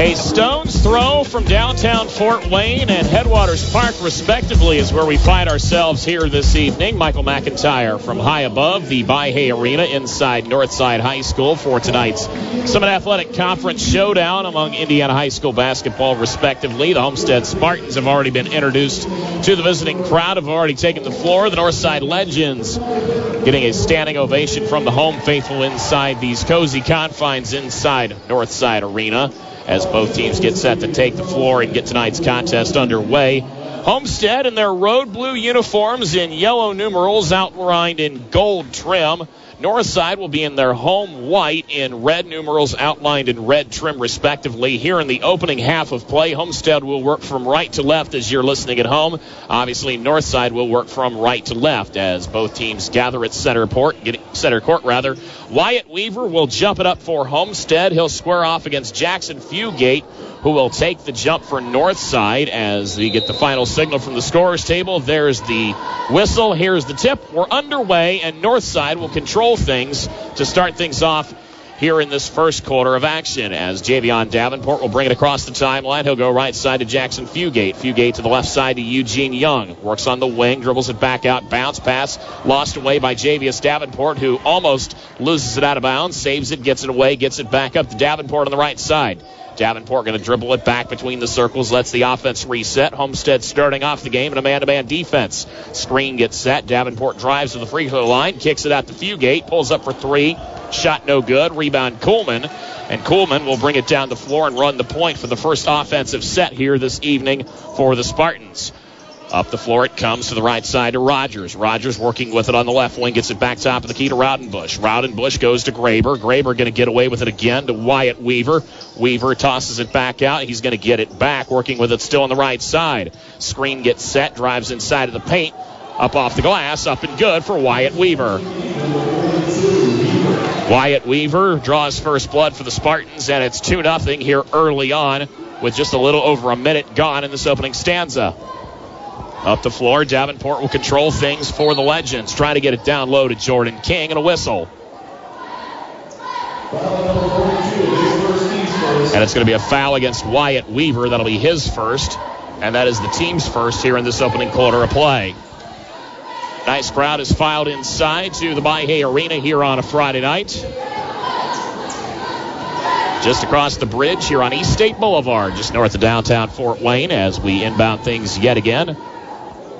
A stone's throw from downtown Fort Wayne and Headwaters Park, respectively, is where we find ourselves here this evening. Michael McIntyre from high above the By-Hay Arena inside Northside High School for tonight's Summit Athletic Conference showdown among Indiana High School basketball, respectively. The Homestead Spartans have already been introduced to the visiting crowd, have already taken the floor. The Northside Legends getting a standing ovation from the home faithful inside these cozy confines inside Northside Arena as both teams get set to take the floor and get tonight's contest underway. Homestead in their road blue uniforms in yellow numerals outlined in gold trim. Northside will be in their home white in red numerals outlined in red trim, respectively. Here in the opening half of play, Homestead will work from right to left as you're listening at home. Obviously, Northside will work from right to left as both teams gather at center court. Center court, rather. Wyatt Weaver will jump it up for Homestead. He'll square off against Jackson Fugate, who will take the jump for Northside as we get the final signal from the scorers table. There's the whistle. Here's the tip. We're underway, and Northside will control things to start things off here in this first quarter of action as Javion Davenport will bring it across the timeline. He'll go right side to Jackson Fugate. Fugate to the left side to Eugene Young. Works on the wing, dribbles it back out, bounce pass, lost away by Javius Davenport, who almost loses it out of bounds, saves it, gets it away, gets it back up to Davenport on the right side. Davenport going to dribble it back between the circles, lets the offense reset. Homestead starting off the game in a man to man defense. Screen gets set. Davenport drives to the free throw line, kicks it out to Fugate, pulls up for three. Shot no good. Rebound Coleman. And Coleman will bring it down the floor and run the point for the first offensive set here this evening for the Spartans. Up the floor it comes to the right side to Rogers. Rogers working with it on the left wing, gets it back top of the key to Rowdenbush. Rowdenbush goes to Graber. Graber going to get away with it again to Wyatt Weaver. Weaver tosses it back out. He's going to get it back, working with it still on the right side. Screen gets set, drives inside of the paint. Up off the glass, up and good for Wyatt Weaver. Wyatt Weaver draws first blood for the Spartans, and it's 2 0 here early on with just a little over a minute gone in this opening stanza. Up the floor, Davenport will control things for the Legends. Trying to get it down low to Jordan King and a whistle. And it's going to be a foul against Wyatt Weaver. That'll be his first. And that is the team's first here in this opening quarter of play. Nice crowd has filed inside to the By-Hay Arena here on a Friday night. Just across the bridge here on East State Boulevard, just north of downtown Fort Wayne, as we inbound things yet again.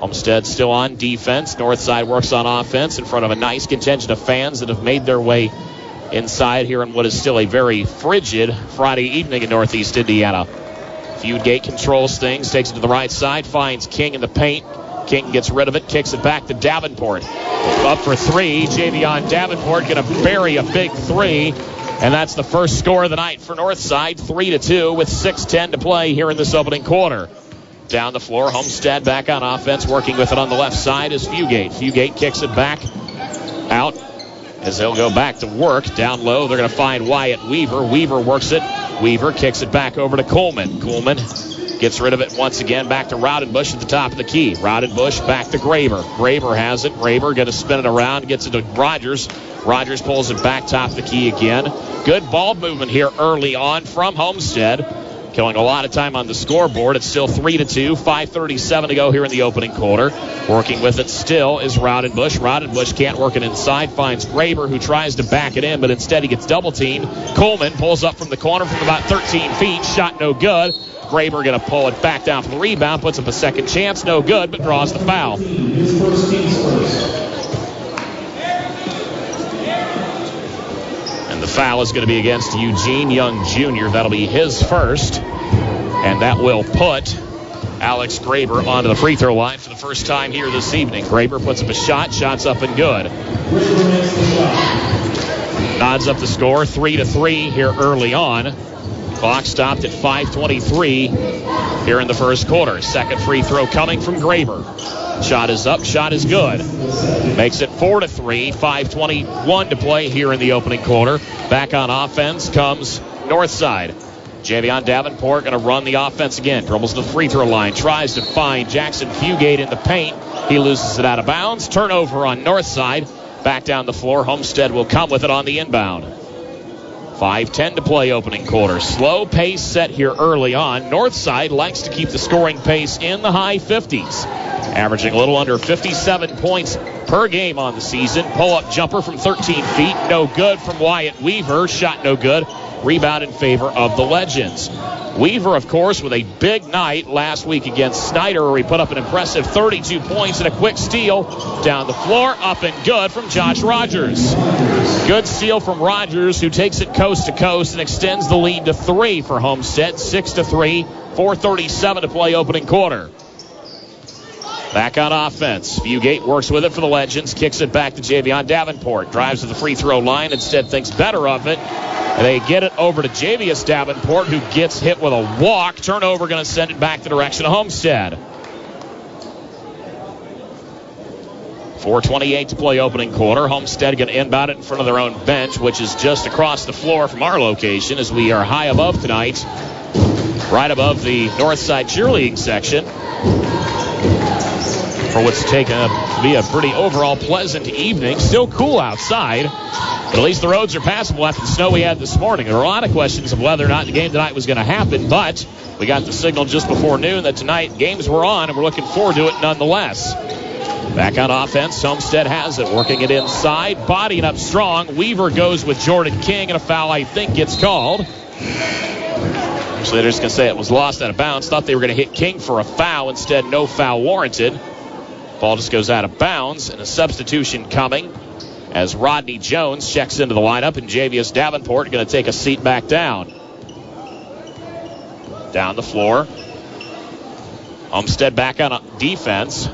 Homestead still on defense. Northside works on offense in front of a nice contingent of fans that have made their way inside here in what is still a very frigid Friday evening in Northeast Indiana. Fugate controls things, takes it to the right side, finds King in the paint. King gets rid of it, kicks it back to Davenport. Up for three. Javion Davenport going to bury a big three. And that's the first score of the night for Northside, 3 to 2 with 6:10 to play here in this opening quarter down the floor. Homestead back on offense, working with it on the left side is Fugate. Fugate kicks it back out as they'll go back to work. Down low, they're going to find Wyatt Weaver. Weaver works it. Weaver kicks it back over to Coleman. Coleman gets rid of it once again back to Rowdenbush at the top of the key. Rowdenbush back to Graber. Graber has it. Graber going to spin it around, gets it to Rogers. Rogers pulls it back top of the key again. Good ball movement here early on from Homestead killing a lot of time on the scoreboard. It's still 3 to 2, 5.37 to go here in the opening quarter. Working with it still is Rowdenbush. Rowdenbush can't work it inside, finds Graber, who tries to back it in, but instead he gets double teamed. Coleman pulls up from the corner from about 13 feet, shot no good. Graber going to pull it back down for the rebound, puts up a second chance, no good, but draws the foul. And the foul is going to be against Eugene Young Jr. That'll be his first. And that will put Alex Graber onto the free throw line for the first time here this evening. Graber puts up a shot, shots up and good. Nods up the score, three to three here early on. Clock stopped at 5:23 here in the first quarter. Second free throw coming from Graber. Shot is up. Shot is good. Makes it four to three. 5:21 to play here in the opening quarter. Back on offense comes Northside. Javion Davenport going to run the offense again. Dribbles the free throw line. Tries to find Jackson Fugate in the paint. He loses it out of bounds. Turnover on Northside. Back down the floor. Homestead will come with it on the inbound. 5-10 to play opening quarter. Slow pace set here early on. Northside likes to keep the scoring pace in the high 50s. Averaging a little under 57 points per game on the season. Pull-up jumper from 13 feet. No good from Wyatt Weaver. Shot no good. Rebound in favor of the Legends. Weaver, of course, with a big night last week against Snyder, where he put up an impressive 32 points and a quick steal down the floor, up and good from Josh Rogers. Good steal from Rogers, who takes it coast to coast and extends the lead to three for Homestead, six to three, 4:37 to play opening quarter. Back on offense. Fugate works with it for the Legends, kicks it back to Javion Davenport, drives to the free throw line, instead thinks better of it. They get it over to Javius Davenport, who gets hit with a walk. Turnover going to send it back the direction of Homestead. 4.28 to play opening quarter. Homestead going to inbound it in front of their own bench, which is just across the floor from our location as we are high above tonight, right above the north side cheerleading section for what's taken to be a pretty overall pleasant evening. Still cool outside, but at least the roads are passable after the snow we had this morning. There were a lot of questions of whether or not the game tonight was going to happen, but we got the signal just before noon that tonight games were on, and we're looking forward to it nonetheless. Back on offense, Homestead has it, working it inside, bodying up strong. Weaver goes with Jordan King, and a foul, I think, gets called. Actually, they're just going to say it was lost out of bounds. Thought they were going to hit King for a foul. Instead, no foul warranted. Ball just goes out of bounds, and a substitution coming as Rodney Jones checks into the lineup, and Javius Davenport going to take a seat back down. Down the floor. Homestead back on defense.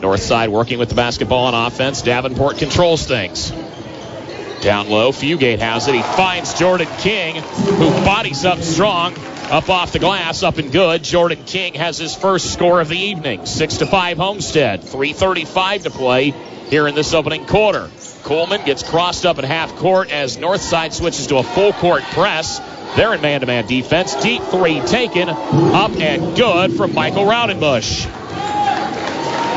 North side working with the basketball on offense. Davenport controls things. Down low, Fugate has it. He finds Jordan King, who bodies up strong. Up off the glass, up and good. Jordan King has his first score of the evening. 6 to 5 Homestead. 3.35 to play here in this opening quarter. Coleman gets crossed up at half court as Northside switches to a full court press. They're in man to man defense. Deep three taken. Up and good from Michael Rowdenbush.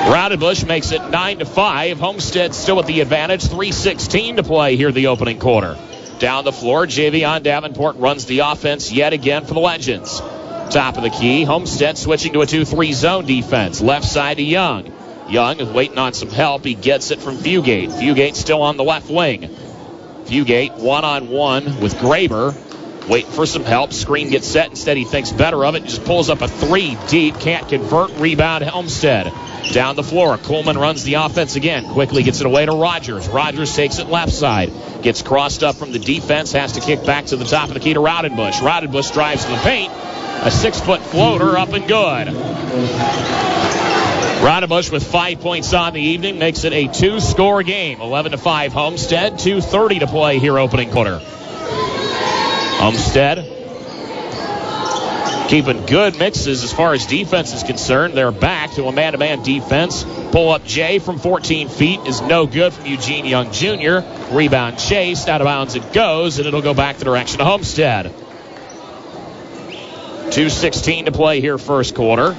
Rowdenbush makes it 9 to 5. Homestead still with the advantage. 3.16 to play here the opening quarter. Down the floor, Javion Davenport runs the offense yet again for the Legends. Top of the key, Homestead switching to a 2-3 zone defense. Left side to Young. Young is waiting on some help. He gets it from Fugate. Fugate still on the left wing. Fugate one-on-one with Graber. Waiting for some help. Screen gets set. Instead, he thinks better of it. Just pulls up a three deep. Can't convert. Rebound Homestead. Down the floor, Coleman runs the offense again. Quickly gets it away to Rogers. Rogers takes it left side. Gets crossed up from the defense. Has to kick back to the top of the key to Rowdenbush. Rowdenbush drives to the paint. A six-foot floater up and good. Rowdenbush with five points on the evening makes it a two-score game. 11 to 5 Homestead. 2.30 to play here opening quarter. Homestead keeping good mixes as far as defense is concerned. They're back to a man-to-man defense. Pull up Jay from 14 feet is no good from Eugene Young Jr. Rebound chased out of bounds it goes, and it'll go back the direction of Homestead. 2.16 to play here first quarter.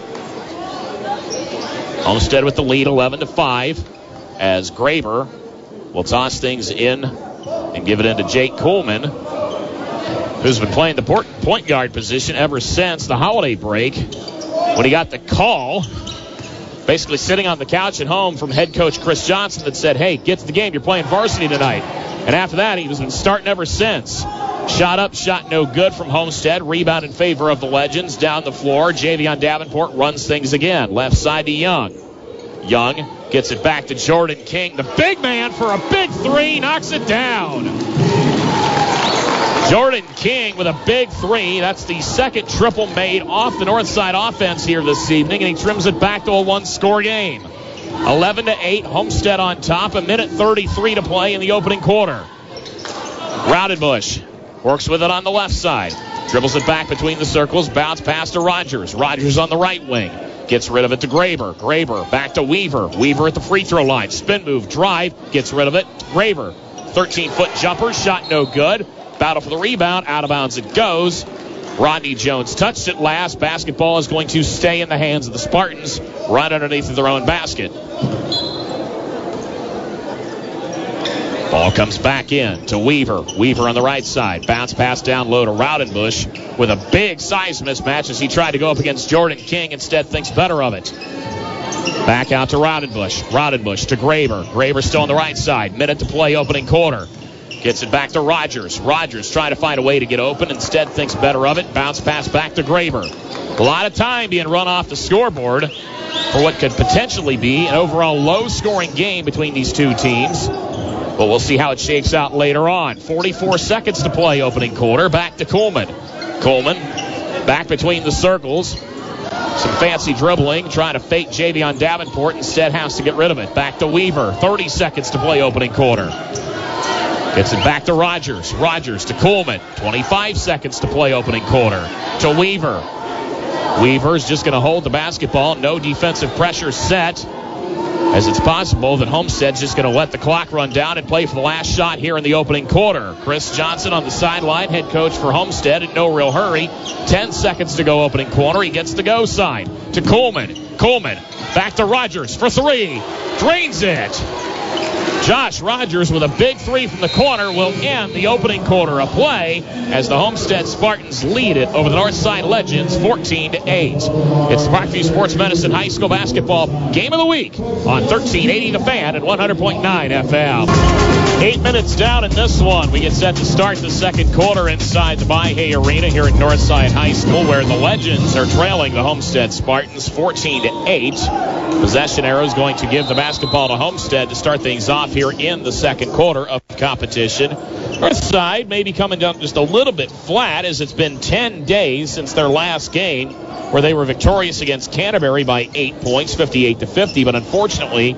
Homestead with the lead 11 to 5 as Graber will toss things in and give it into Jake Coleman who's been playing the point guard position ever since the holiday break when he got the call. Basically, sitting on the couch at home from head coach Chris Johnson that said, Hey, get to the game. You're playing varsity tonight. And after that, he's been starting ever since. Shot up, shot no good from Homestead. Rebound in favor of the Legends. Down the floor, Javion Davenport runs things again. Left side to Young. Young gets it back to Jordan King. The big man for a big three knocks it down. Jordan King with a big three. That's the second triple made off the north side offense here this evening, and he trims it back to a one score game. 11 to 8, Homestead on top. A minute 33 to play in the opening quarter. Rowdenbush works with it on the left side. Dribbles it back between the circles. Bounce pass to Rogers. Rogers on the right wing. Gets rid of it to Graber. Graber back to Weaver. Weaver at the free throw line. Spin move, drive. Gets rid of it. Graber. 13 foot jumper. Shot no good. Battle for the rebound. Out of bounds it goes. Rodney Jones touched it last. Basketball is going to stay in the hands of the Spartans right underneath of their own basket. Ball comes back in to Weaver. Weaver on the right side. Bounce pass down low to Rowdenbush with a big size mismatch as he tried to go up against Jordan King. Instead, thinks better of it. Back out to Rowdenbush. Rowdenbush to Graber. Graber still on the right side. Minute to play, opening quarter. Gets it back to Rogers. Rogers trying to find a way to get open. Instead, thinks better of it. Bounce pass back to Graber. A lot of time being run off the scoreboard for what could potentially be an overall low scoring game between these two teams. But we'll see how it shakes out later on. 44 seconds to play opening quarter. Back to Coleman. Coleman back between the circles. Some fancy dribbling, trying to fake Javion Davenport. Instead, has to get rid of it. Back to Weaver. 30 seconds to play opening quarter. Gets it back to Rogers. Rogers to Coleman. 25 seconds to play opening quarter. To Weaver. Weaver's just going to hold the basketball. No defensive pressure set. As it's possible that Homestead's just going to let the clock run down and play for the last shot here in the opening quarter. Chris Johnson on the sideline, head coach for Homestead in no real hurry. 10 seconds to go opening quarter. He gets the go sign to Coleman. Coleman back to Rogers for three. Drains it. Josh Rogers with a big three from the corner will end the opening quarter of play as the Homestead Spartans lead it over the Northside Legends 14 to 8. It's the Parkview Sports Medicine High School Basketball Game of the Week on 1380 The Fan and 100.9 FM. Eight minutes down in this one. We get set to start the second quarter inside the By-Hay Arena here at Northside High School where the Legends are trailing the Homestead Spartans 14 to 8. Possession arrow is going to give the basketball to Homestead to start things off here in the second quarter of competition. North side maybe coming down just a little bit flat as it's been 10 days since their last game where they were victorious against Canterbury by 8 points, 58 to 50. But unfortunately,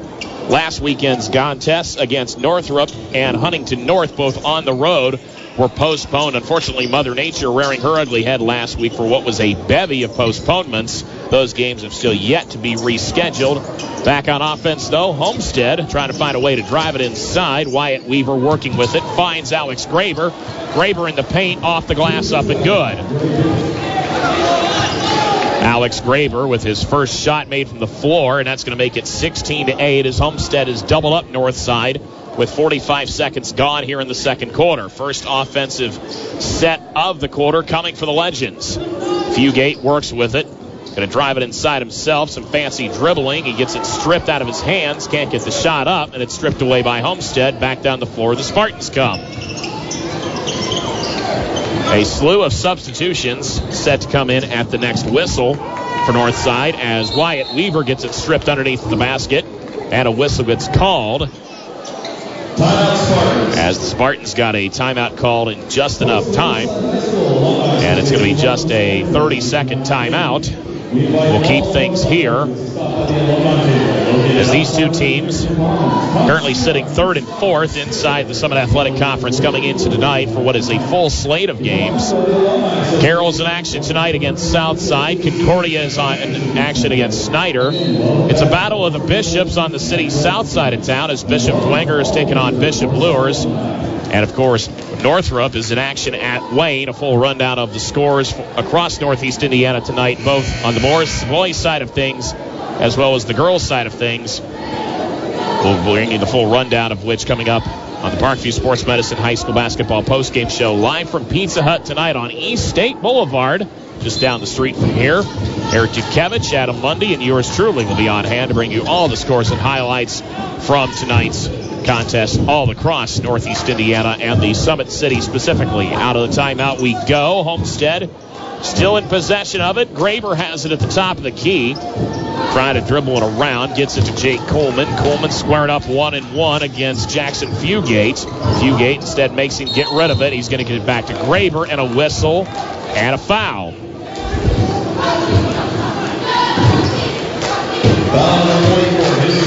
last weekend's contests against Northrop and Huntington North, both on the road, were postponed. Unfortunately, Mother Nature rearing her ugly head last week for what was a bevy of postponements. Those games have still yet to be rescheduled. Back on offense, though, Homestead trying to find a way to drive it inside. Wyatt Weaver working with it, finds Alex Graber. Graber in the paint, off the glass, up and good. Alex Graber with his first shot made from the floor, and that's going to make it 16 to 8 as Homestead is double up north side with 45 seconds gone here in the second quarter. First offensive set of the quarter coming for the Legends. Fugate works with it. Going to drive it inside himself. Some fancy dribbling. He gets it stripped out of his hands. Can't get the shot up, and it's stripped away by Homestead. Back down the floor, the Spartans come. A slew of substitutions set to come in at the next whistle for Northside as Wyatt Weaver gets it stripped underneath the basket, and a whistle gets called. As the Spartans got a timeout called in just enough time, and it's going to be just a 30 second timeout. We'll keep things here as these two teams currently sitting third and fourth inside the Summit Athletic Conference coming into tonight for what is a full slate of games. Carroll's in action tonight against Southside. Concordia is on action against Snyder. It's a battle of the Bishops on the city's south side of town as Bishop Dwenger is taking on Bishop Luers. And of course, Northrop is in action at Wayne. A full rundown of the scores across Northeast Indiana tonight, both on the boys side of things as well as the girls side of things. We'll bring you the full rundown of which coming up on the Parkview Sports Medicine High School Basketball postgame show live from Pizza Hut tonight on East State Boulevard, just down the street from here. Eric Dukevich, Adam Mundy, and yours truly will be on hand to bring you all the scores and highlights from tonight's contest all across Northeast Indiana and the Summit City specifically. Out of the timeout we go. Homestead still in possession of it. Graber has it at the top of the key. Trying to dribble it around. Gets it to Jake Coleman. Coleman squaring up one and one against Jackson Fugate. Fugate instead makes him get rid of it. He's going to get it back to Graber and a whistle and a foul.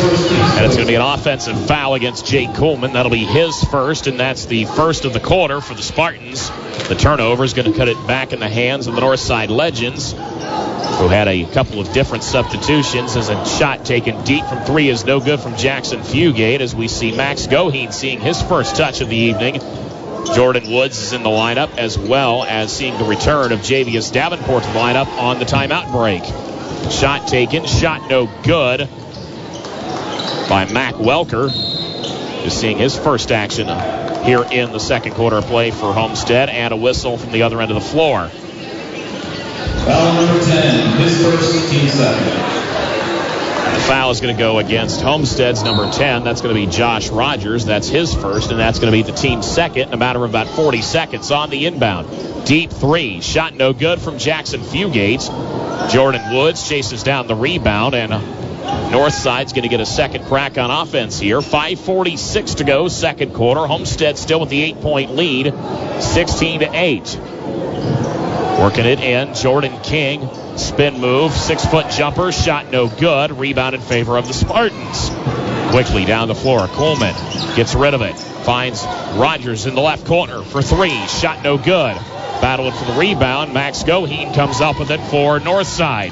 And it's going to be an offensive foul against Jake Coleman. That'll be his first, and that's the first of the quarter for the Spartans. The turnover is going to cut it back in the hands of the Northside Legends, who had a couple of different substitutions as a shot taken deep from three is no good from Jackson Fugate as we see Max Goheen seeing his first touch of the evening. Jordan Woods is in the lineup as well as seeing the return of Javius Davenport to the lineup on the timeout break. Shot taken, shot no good by Mac Welker. Just seeing his first action here in the second quarter of play for Homestead and a whistle from the other end of the floor. Foul number 10, his first, team second. The foul is going to go against Homestead's number 10. That's going to be Josh Rogers. That's his first, and that's going to be the team's second in a matter of about 40 seconds on the inbound. Deep three. Shot no good from Jackson Fugate. Jordan Woods chases down the rebound, and Northside's going to get a second crack on offense here. 5.46 to go, second quarter. Homestead still with the eight point lead, 16 to 8. Working it in. Jordan King Spin move, six foot jumper, shot no good. Rebound in favor of the Spartans. Quickly down the floor, Coleman gets rid of it. Finds Rogers in the left corner for three. Shot no good. Battling for the rebound. Max Goheen comes up with it for Northside.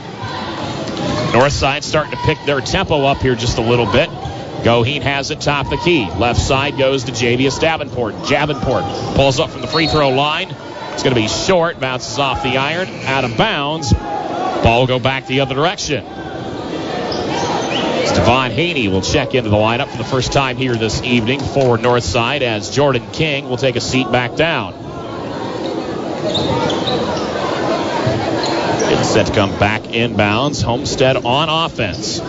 Northside starting to pick their tempo up here just a little bit. Goheen has it top the key. Left side goes to Javius Davenport. Davenport pulls up from the free throw line. It's going to be short. Bounces off the iron. Out of bounds. Ball go back the other direction. Devon Haney will check into the lineup for the first time here this evening for Northside as Jordan King will take a seat back down. It's set to come back inbounds. Homestead on offense.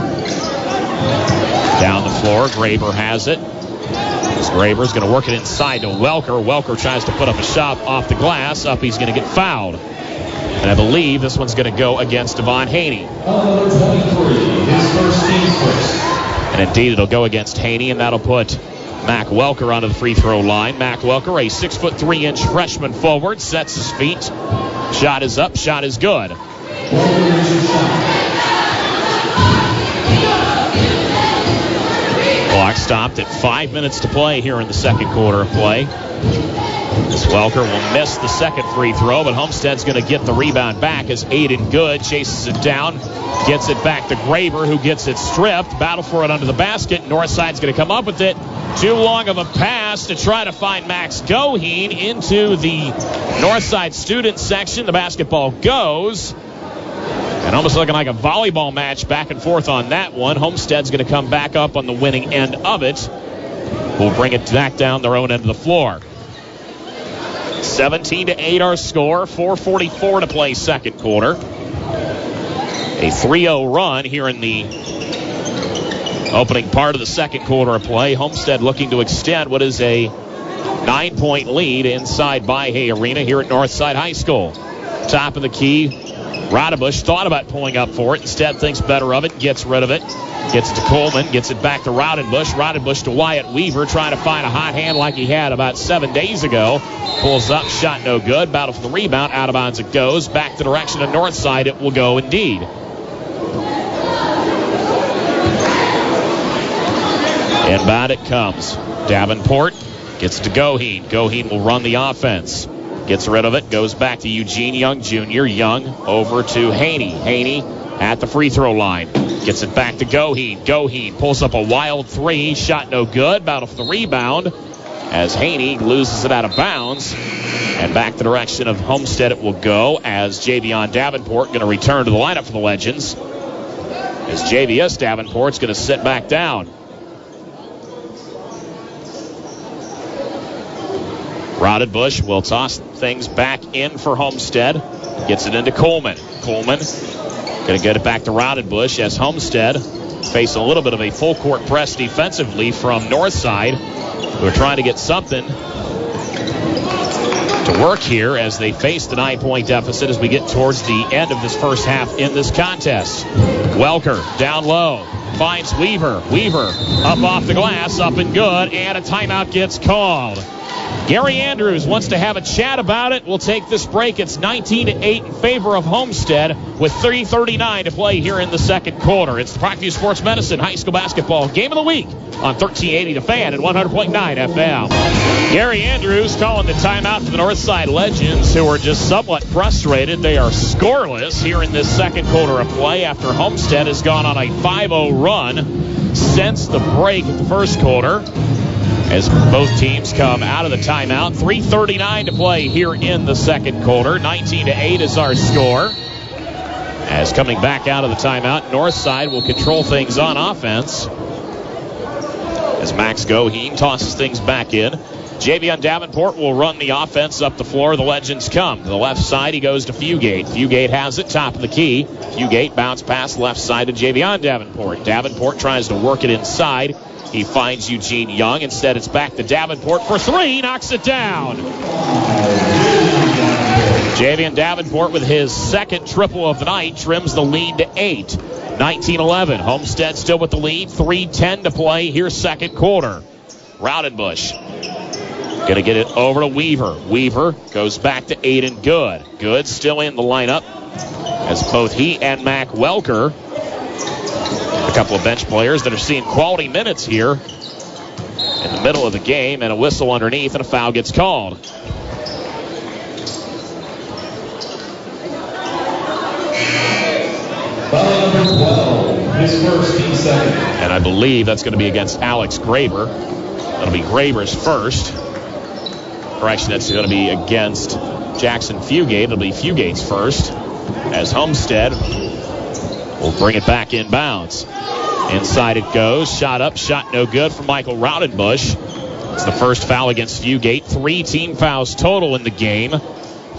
Down the floor, Graber has it. Graber's going to work it inside to Welker. Welker tries to put up a shot off the glass. Up, he's going to get fouled. And I believe this one's going to go against Devon Haney. And indeed, it'll go against Haney, and that'll put Mac Welker onto the free throw line. Mac Welker, a six foot three inch freshman forward, sets his feet. Shot is up, shot is good. Clock stopped at five minutes to play here in the second quarter of play. Welker will miss the second free throw, but Homestead's going to get the rebound back as Aiden Good chases it down, gets it back to Graber, who gets it stripped. Battle for it under the basket. Northside's going to come up with it. Too long of a pass to try to find Max Goheen into the Northside student section. The basketball goes. And almost looking like a volleyball match back and forth on that one. Homestead's going to come back up on the winning end of it. We'll bring it back down their own end of the floor. 17 to 8 our score. 444 to play second quarter. A 3-0 run here in the opening part of the second quarter of play. Homestead looking to extend what is a nine-point lead inside By-Hay Arena here at Northside High School. Top of the key, Rodebush thought about pulling up for it. Instead, thinks better of it, gets rid of it. Gets it to Coleman, gets it back to Rodenbush. Rodenbush to Wyatt Weaver, trying to find a hot hand like he had about seven days ago. Pulls up, shot no good. Battle for the rebound, out of bounds it goes. Back the direction of north side, it will go indeed. Inbound it comes. Davenport gets to Goheen. Goheen will run the offense. Gets rid of it, goes back to Eugene Young Jr. Young over to Haney. Haney at the free throw line. Gets it back to Goheen. Goheen pulls up a wild three. Shot no good. Battle for the rebound as Haney loses it out of bounds. And back the direction of Homestead it will go as Javion Davenport going to return to the lineup for the Legends. As Javius Davenport's going to sit back down. Rodenbush will toss things back in for Homestead. Gets it into Coleman. Coleman Going to get it back to Rodenbush as Homestead face a little bit of a full court press defensively from Northside. We're trying to get something to work here as they face the nine point deficit as we get towards the end of this first half in this contest. Welker down low finds Weaver. Weaver up off the glass, up and good, and a timeout gets called. Gary Andrews wants to have a chat about it. We'll take this break. It's 19 to 8 in favor of Homestead with 3:39 to play here in the second quarter. It's the Parkview Sports Medicine High School Basketball Game of the Week on 1380 The Fan and 100.9 FM. Gary Andrews calling the timeout for the Northside Legends, who are just somewhat frustrated. They are scoreless here in this second quarter of play after Homestead has gone on a 5-0 run since the break at the first quarter as both teams come out of the timeout. 3.39 to play here in the second quarter. 19 to 8 is our score. As coming back out of the timeout, Northside will control things on offense. As Max Goheen tosses things back in. Javion Davenport will run the offense up the floor. The Legends come. To the left side, he goes to Fugate. Fugate has it, top of the key. Fugate bounce pass left side to Javion Davenport. Davenport tries to work it inside. He finds Eugene Young. Instead, it's back to Davenport for three. Knocks it down. Javion Davenport with his second triple of the night trims the lead to eight. 19-11. Homestead still with the lead. 3-10 to play here second quarter. Rowdenbush going to get it over to Weaver. Weaver goes back to Aiden Good. Good still in the lineup as both he and Mac Welker, a couple of bench players that are seeing quality minutes here in the middle of the game, and a whistle underneath, and a foul gets called. Foul number 12, his first, team second. And I believe that's going to be against Alex Graber. That'll be Graber's first. Correction, that's going to be against Jackson Fugate. It'll be Fugate's first as Homestead will bring it back in bounds. Inside it goes. Shot up, shot no good for Michael Rowdenbush. It's the first foul against Fugate. Three team fouls total in the game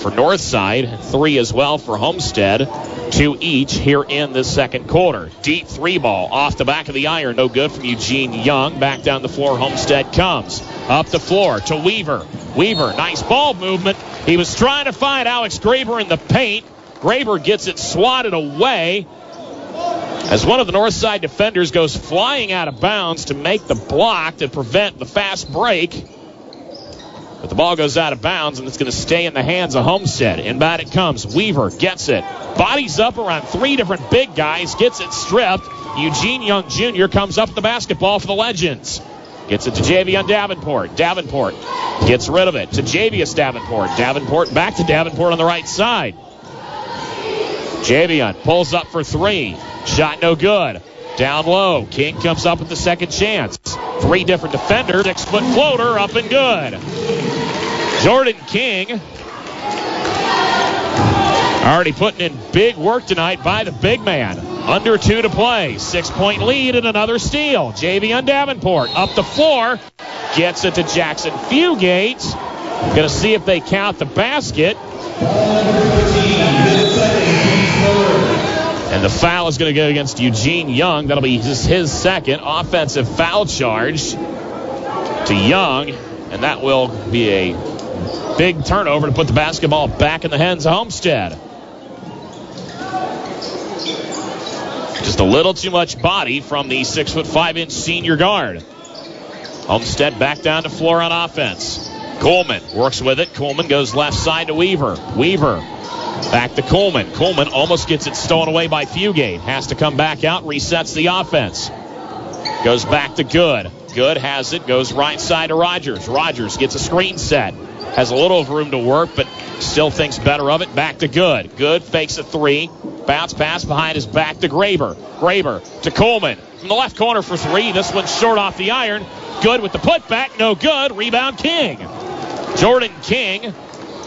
for Northside, three as well for Homestead, two each here in this second quarter. Deep three ball off the back of the iron, no good from Eugene Young. Back down the floor, Homestead comes. Up the floor to Weaver. Weaver, nice ball movement. He was trying to find Alex Graber in the paint. Graber gets it swatted away as one of the north side defenders goes flying out of bounds to make the block to prevent the fast break. But the ball goes out of bounds and it's going to stay in the hands of Homestead. Inbound it comes. Weaver gets it. Bodies up around three different big guys. Gets it stripped. Eugene Young Jr. comes up with the basketball for the Legends. Gets it to Javion Davenport. Davenport gets rid of it to Javius Davenport. Davenport back to Davenport on the right side. Javion pulls up for three. Shot no good. Down low. King comes up with the second chance. Three different defenders. Six foot floater up and good. Jordan King already putting in big work tonight by the big man. Under two to play. Six point lead and another steal. Javion Davenport up the floor. Gets it to Jackson Fugate. Going to see if they count the basket. And the foul is going to go against Eugene Young. That'll be his, his second offensive foul charge to Young. And that will be a big turnover to put the basketball back in the hands of Homestead. Just a little too much body from the six foot five inch senior guard. Homestead back down to floor on offense. Coleman works with it. Coleman goes left side to Weaver. Weaver back to Coleman. Coleman almost gets it stolen away by Fugate. Has to come back out, resets the offense. Goes back to Good. Good has it, goes right side to Rogers. Rogers gets a screen set. Has a little room to work, but still thinks better of it. Back to Good. Good fakes a three. Bounce pass behind his back to Graber. Graber to Coleman. From the left corner for three. This one's short off the iron. Good with the putback. No good. Rebound King. Jordan King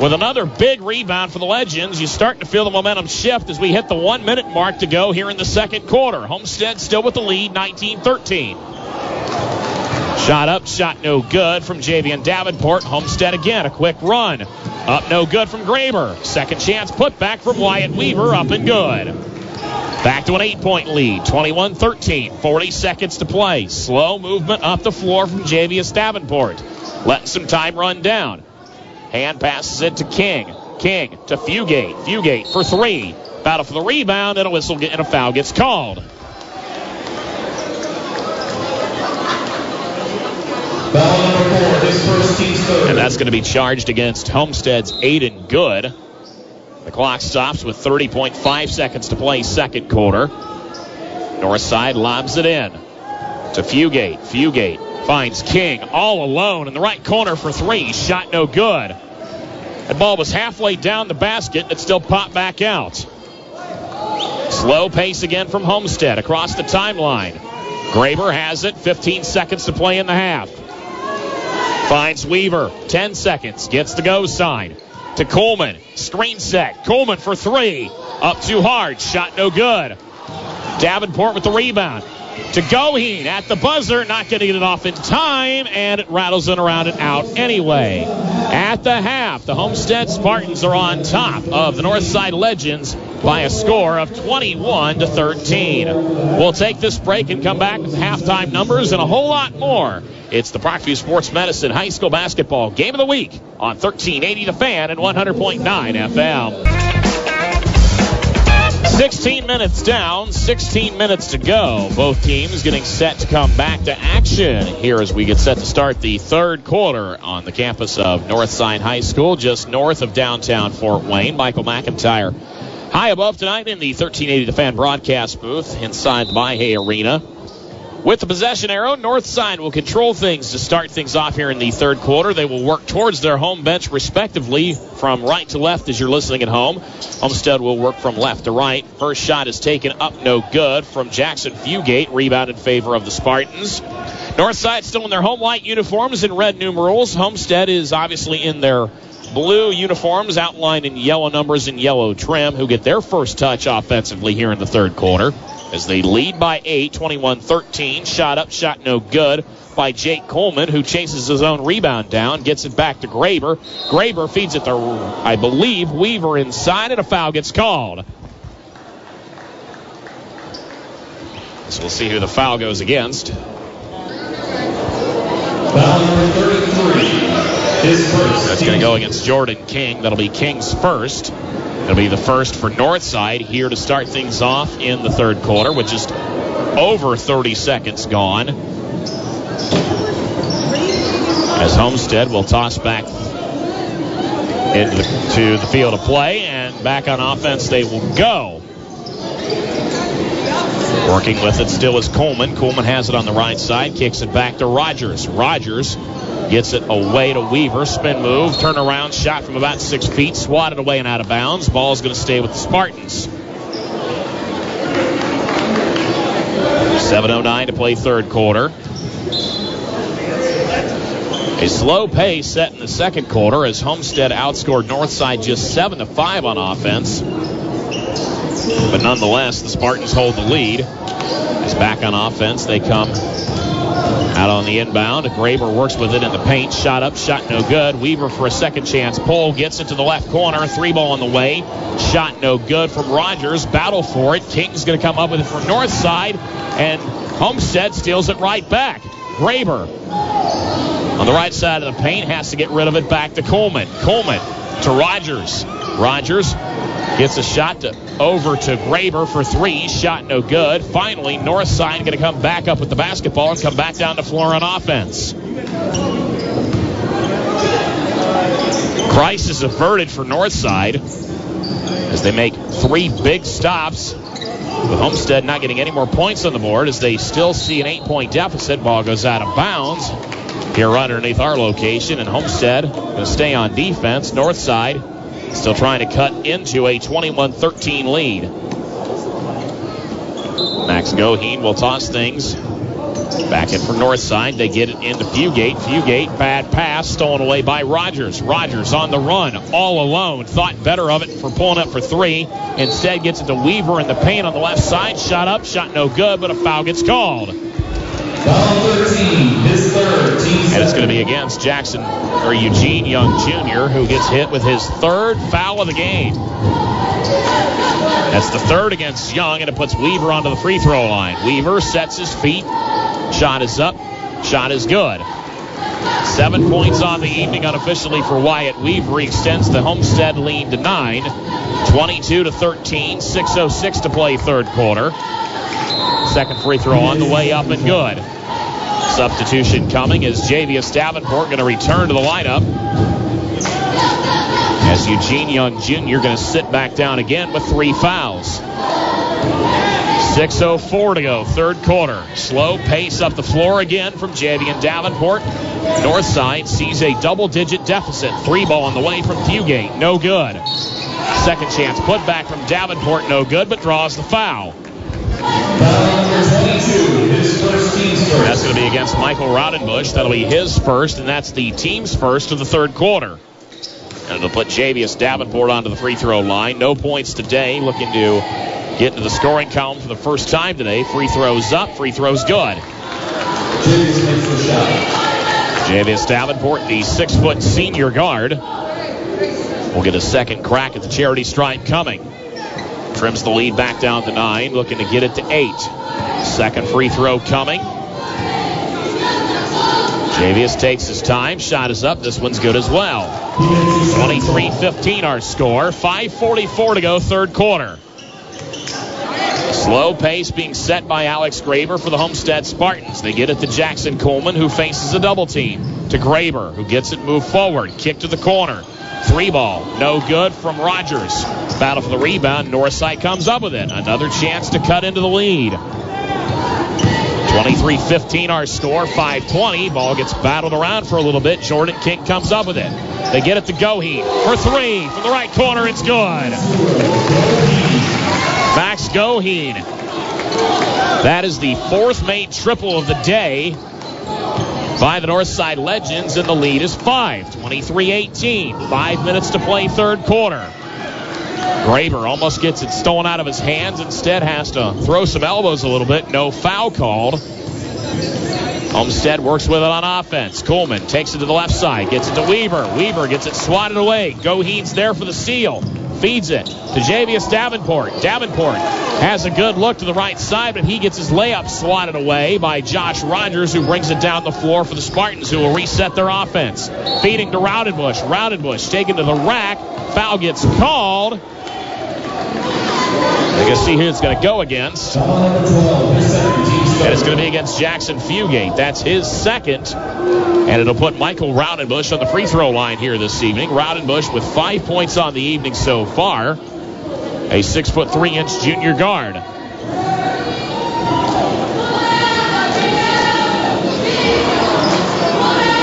with another big rebound for the Legends. You start to feel the momentum shift as we hit the one minute mark to go here in the second quarter. Homestead still with the lead, 19 13. Shot up, shot no good from Javion Davenport. Homestead again, a quick run. Up no good from Graber. Second chance put back from Wyatt Weaver, up and good. Back to an eight point lead, 21 13. 40 seconds to play. Slow movement up the floor from Javius Davenport. Letting some time run down. Hand passes it to King. King to Fugate. Fugate for three. Battle for the rebound, and a whistle and a foul gets called. And that's going to be charged against Homestead's Aiden Good. The clock stops with 30.5 seconds to play second quarter. Northside lobs it in to Fugate. Fugate finds King all alone in the right corner for three. Shot no good. That ball was halfway down the basket. It still popped back out. Slow pace again from Homestead across the timeline. Graber has it. 15 seconds to play in the half. Finds Weaver. 10 seconds. Gets the go sign. To Coleman. Screen set. Coleman for three. Up too hard. Shot no good. Davenport with the rebound. To Goheen at the buzzer, not getting it off in time, and it rattles in around and out anyway. At the half, the Homestead Spartans are on top of the Northside Legends by a score of 21 to 13. We'll take this break and come back with halftime numbers and a whole lot more. It's the Parkview Sports Medicine High School Basketball Game of the Week on 1380 The Fan and 100.9 FM. 16 minutes down, 16 minutes to go. Both teams getting set to come back to action here as we get set to start the third quarter on the campus of Northside High School, just north of downtown Fort Wayne. Michael McIntyre high above tonight in the 1380 The Fan broadcast booth inside the By Arena. With the possession arrow, Northside will control things to start things off here in the third quarter. They will work towards their home bench respectively from right to left as you're listening at home. Homestead will work from left to right. First shot is taken up no good from Jackson Fugate. Rebound in favor of the Spartans. Northside still in their home white uniforms and red numerals. Homestead is obviously in their blue uniforms outlined in yellow numbers and yellow trim who get their first touch offensively here in the third quarter as they lead by 8, 21 13. Shot up, shot no good by Jake Coleman, who chases his own rebound down, gets it back to Graber. Graber feeds it to, I believe, Weaver inside, and a foul gets called. So we'll see who the foul goes against. Foul That's going to go against Jordan King. That'll be King's first. It'll be the first for Northside here to start things off in the third quarter with just over 30 seconds gone. As Homestead will toss back into the, to the field of play and back on offense they will go. Working with it still is Coleman. Coleman has it on the right side, kicks it back to Rogers. Rogers Gets it away to Weaver. Spin move. Turn around. Shot from about six feet. Swatted away and out of bounds. Ball's going to stay with the Spartans. 7.09 to play third quarter. A slow pace set in the second quarter as Homestead outscored Northside just 7 to 5 on offense. But nonetheless, the Spartans hold the lead. As back on offense, they come out on the inbound. Graber works with it in the paint. Shot up, shot no good. Weaver for a second chance. Pole gets it to the left corner. Three ball on the way. Shot no good from Rogers. Battle for it. King's going to come up with it from north side. And Homestead steals it right back. Graber on the right side of the paint has to get rid of it back to Coleman. Coleman to Rogers. Rogers Gets a shot to, over to Graber for three. Shot no good. Finally, Northside going to come back up with the basketball and come back down the floor on offense. Crisis averted for Northside as they make three big stops. With Homestead not getting any more points on the board as they still see an eight-point deficit. Ball goes out of bounds here right underneath our location, and Homestead going to stay on defense. Northside Still trying to cut into a 21-13 lead. Max Goheen will toss things back in for north side. They get it into Fugate. Fugate, bad pass, stolen away by Rogers. Rogers on the run, all alone. Thought better of it for pulling up for three. Instead, gets it to Weaver in the paint on the left side. Shot up, shot no good, but a foul gets called. And it's going to be against Jackson or Eugene Young Jr., who gets hit with his third foul of the game. That's the third against Young, and it puts Weaver onto the free throw line. Weaver sets his feet. Shot is up. Shot is good. Seven points on the evening unofficially for Wyatt Weaver. He extends the Homestead lead to nine. 22 to 13. 6.06 to play third quarter. Second free throw on the way up and good. Substitution coming as Javius Davenport going to return to the lineup. As Eugene Young Jr. going to sit back down again with three fouls. 6.04 to go, third quarter. Slow pace up the floor again from Javian Davenport. Northside sees a double digit deficit. Three ball on the way from Fugate. No good. Second chance put back from Davenport. No good, but draws the foul. That's going to be against Michael Rodenbush. That'll be his first, and that's the team's first of the third quarter. And it'll put Javius Davenport onto the free throw line. No points today. Looking to get into the scoring column for the first time today. Free throws up, free throws good. Javius makes the shot. Javius Davenport, the six foot senior guard, will get a second crack at the charity stripe coming. Trims the lead back down to nine, looking to get it to eight. Second free throw coming. Javius takes his time. Shot is up. This one's good as well. 23 15 our score. 5.44 to go, third quarter. Slow pace being set by Alex Graber for the Homestead Spartans. They get it to Jackson Coleman, who faces a double team. To Graber, who gets it moved forward. Kick to the corner. Three ball, no good from Rogers. Battle for the rebound. Northside comes up with it. Another chance to cut into the lead. 23-15 our score, 5-20. Ball gets battled around for a little bit. Jordan King comes up with it. They get it to Goheen for three from the right corner. It's good. Max Goheen. That is the fourth made triple of the day by the Northside Legends, and the lead is five. 23-18. Five minutes to play third quarter. Graber almost gets it stolen out of his hands. Instead, has to throw some elbows a little bit. No foul called. Homestead works with it on offense. Coleman takes it to the left side, gets it to Weaver. Weaver gets it swatted away. Goheen's there for the seal. Feeds it to Javius Davenport. Davenport has a good look to the right side, but he gets his layup swatted away by Josh Rogers, who brings it down the floor for the Spartans, who will reset their offense. Feeding to Rowdenbush. Rowdenbush taken to the rack. Foul gets called. I can see who it's going to go against. Foul number 12, his second team And it's going to be against Jackson Fugate. That's his second. And it'll put Michael Rowdenbush on the free throw line here this evening. Rowdenbush with five points on the evening so far. A six foot three inch junior guard.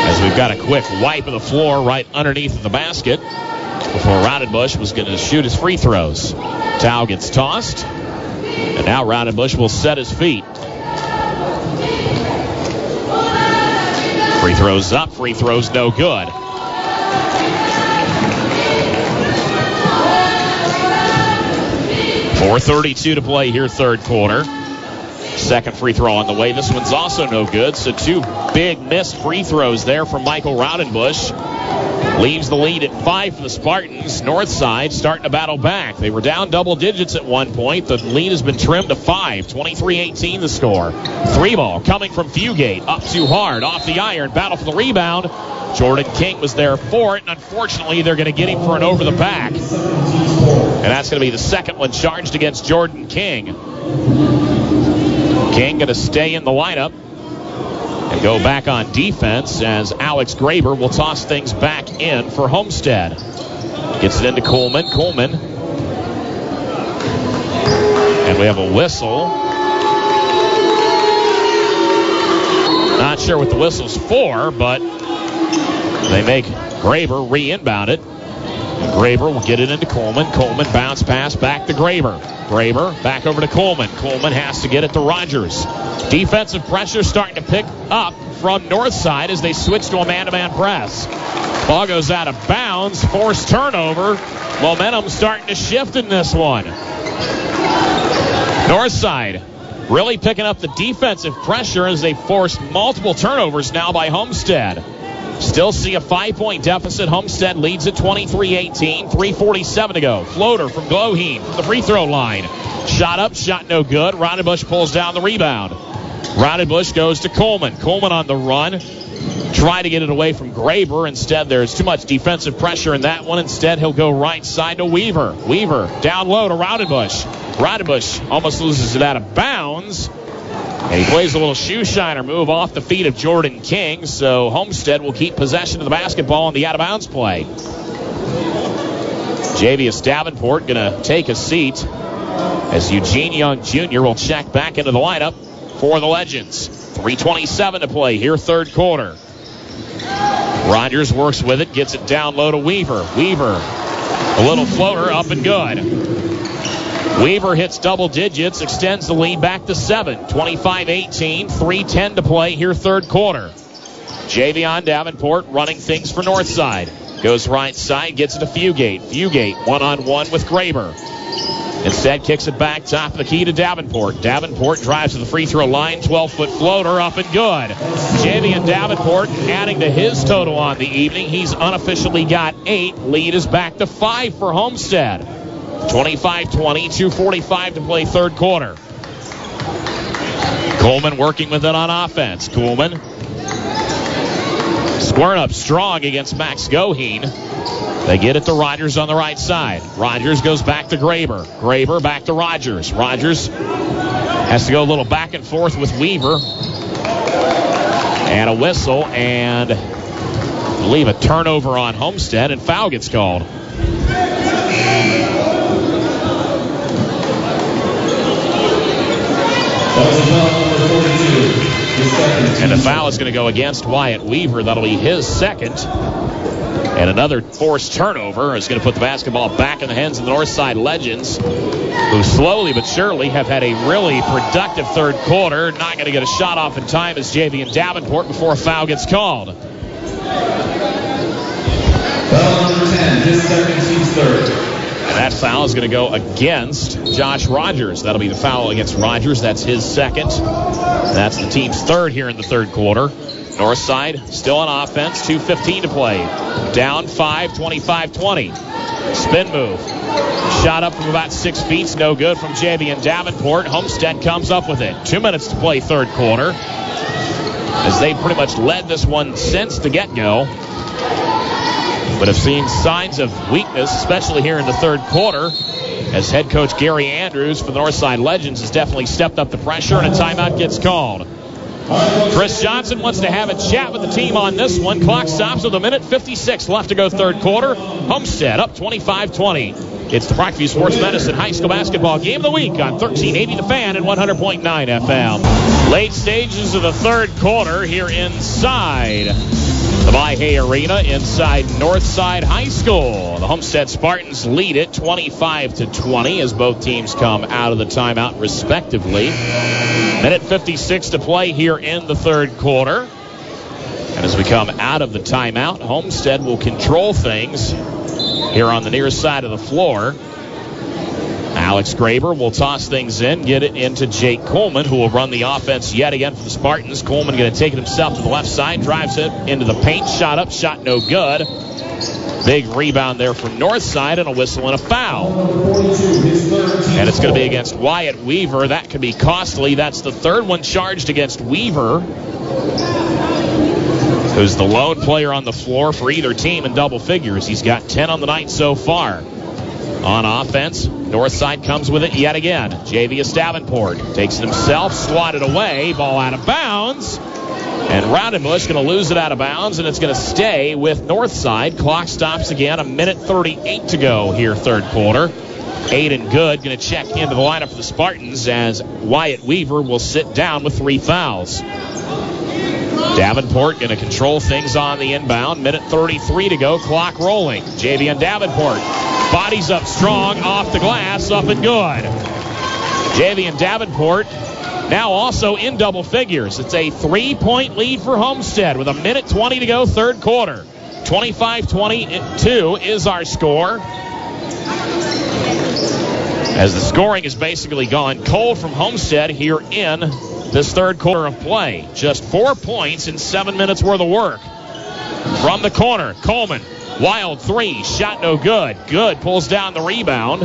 As we've got a quick wipe of the floor right underneath the basket before Rowdenbush was going to shoot his free throws. Towel gets tossed. And now Rowdenbush will set his feet. Free throws up, free throws no good. Four thirty-two to play here, third quarter. Second free throw on the way. This one's also no good. So two big missed free throws there from Michael Rowdenbush. Leaves the lead at five for the Spartans. North side starting to battle back. They were down double digits at one point. The lead has been trimmed to five. 23-18 the score. Three ball coming from Fugate. Up too hard. Off the iron. Battle for the rebound. Jordan King was there for it, and unfortunately, they're going to get him for an over the back. And that's going to be the second one charged against Jordan King. King going to stay in the lineup go back on defense as Alex Graber will toss things back in for Homestead. Gets it into Coleman. Coleman. And we have a whistle. Not sure what the whistle's for, but they make Graber re-inbound it. Graber will get it into Coleman. Coleman bounce pass back to Graber. Graber back over to Coleman. Coleman has to get it to Rogers. Defensive pressure starting to pick up from Northside as they switch to a man-to-man press. Ball goes out of bounds. Forced turnover. Momentum starting to shift in this one. Northside really picking up the defensive pressure as they force multiple turnovers now by Homestead. Still see a five point deficit. Homestead leads at 23 18. 3.47 to go. Floater from Goheen from the free throw line. Shot up, shot no good. Rowdenbush pulls down the rebound. Rowdenbush goes to Coleman. Coleman on the run. Try to get it away from Graber. Instead, there's too much defensive pressure in that one. Instead, he'll go right side to Weaver. Weaver down low to Rowdenbush. Rowdenbush almost loses it out of bounds. And he plays a little shoe shiner move off the feet of Jordan King, so Homestead will keep possession of the basketball on the out of bounds play. Javius Davenport going to take a seat as Eugene Young Jr. will check back into the lineup for the Legends. 3.27 to play here, third quarter. Rogers works with it, gets it down low to Weaver. Weaver, a little floater, up and good. Weaver hits double digits, extends the lead back to seven. 25 18, 3.10 to play here, third quarter. Javion Davenport running things for Northside. Goes right side, gets it to Fugate. Fugate one on one with Graber. Instead, kicks it back top of the key to Davenport. Davenport drives to the free throw line, 12 foot floater up and good. Javion Davenport adding to his total on the evening. He's unofficially got eight. Lead is back to five for Homestead. 25 20, 2.45 to play third quarter. Coleman working with it on offense. Coleman squaring up strong against Max Goheen. They get it to Rogers on the right side. Rogers goes back to Graber. Graber back to Rogers. Rogers has to go a little back and forth with Weaver. And a whistle and I believe a turnover on Homestead and foul gets called. And the foul is going to go against Wyatt Weaver. That'll be his second. And another forced turnover is going to put the basketball back in the hands of the Northside Legends, who slowly but surely have had a really productive third quarter. Not going to get a shot off in time as Javion Davenport before a foul gets called. Foul number 10, his third. And that foul is going to go against Josh Rogers. That'll be the foul against Rogers. That's his second. That's the team's third here in the third quarter. Northside still on offense. 2.15 to play. Down 5, 25 20. Spin move. Shot up from about six feet. No good from Javion Davenport. Homestead comes up with it. Two minutes to play third quarter. As they pretty much led this one since the get go but have seen signs of weakness, especially here in the third quarter, as head coach Gary Andrews for the Northside Legends has definitely stepped up the pressure, and a timeout gets called. Chris Johnson wants to have a chat with the team on this one. Clock stops with a minute 56 left to go third quarter. Homestead up 25-20. It's the Parkview Sports Medicine High School Basketball Game of the Week on 1380 The Fan and 100.9 FM. Late stages of the third quarter here inside the By-Hay Arena inside Northside High School. The Homestead Spartans lead it 25 to 20 as both teams come out of the timeout respectively. Minute 56 to play here in the third quarter. And as we come out of the timeout, Homestead will control things here on the near side of the floor. Alex Graber will toss things in, get it into Jake Coleman, who will run the offense yet again for the Spartans. Coleman going to take it himself to the left side, drives it into the paint, shot up, shot no good. Big rebound there from north side and a whistle and a foul. And it's going to be against Wyatt Weaver. That could be costly. That's the third one charged against Weaver, who's the lone player on the floor for either team in double figures. He's got 10 on the night so far. On offense, Northside comes with it yet again. Javius Davenport takes it himself, swatted away, ball out of bounds. And Rowdenbush going to lose it out of bounds, and it's going to stay with Northside. Clock stops again, a minute 38 to go here, third quarter. Aiden Good going to check into the lineup for the Spartans as Wyatt Weaver will sit down with three fouls. Davenport going to control things on the inbound. Minute 33 to go. Clock rolling. Javion Davenport bodies up strong off the glass, up and good. Javion Davenport now also in double figures. It's a three point lead for Homestead with a minute 20 to go, third quarter. 25 22 is our score. As the scoring has basically gone cold from Homestead here in this third quarter of play. Just four points in seven minutes worth of work. From the corner, Coleman. Wild three, shot no good. Good pulls down the rebound.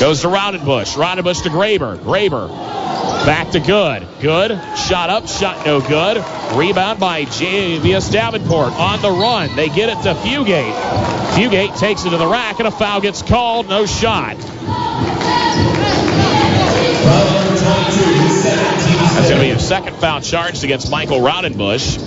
Goes to Rowdenbush. Rowdenbush to Graber. Graber back to Good. Good shot up, shot no good. Rebound by Javius Davenport on the run. They get it to Fugate. Fugate takes it to the rack and a foul gets called. No shot. That's going to be a second foul charged against Michael Rowdenbush.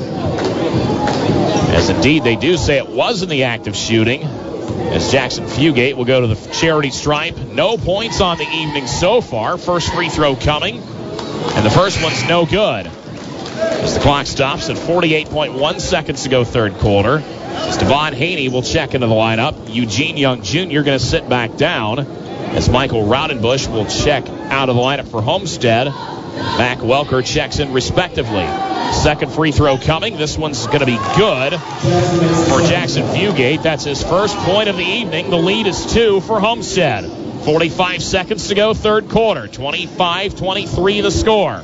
As indeed they do say it was in the act of shooting. As Jackson Fugate will go to the charity stripe. No points on the evening so far. First free throw coming. And the first one's no good. As the clock stops at 48.1 seconds to go third quarter. As Devon Haney will check into the lineup. Eugene Young Jr. going to sit back down. As Michael Rowdenbush will check out of the lineup for Homestead. Mac Welker checks in respectively. Second free throw coming. This one's going to be good for Jackson Fugate. That's his first point of the evening. The lead is two for Homestead. 45 seconds to go, third quarter. 25 23 the score.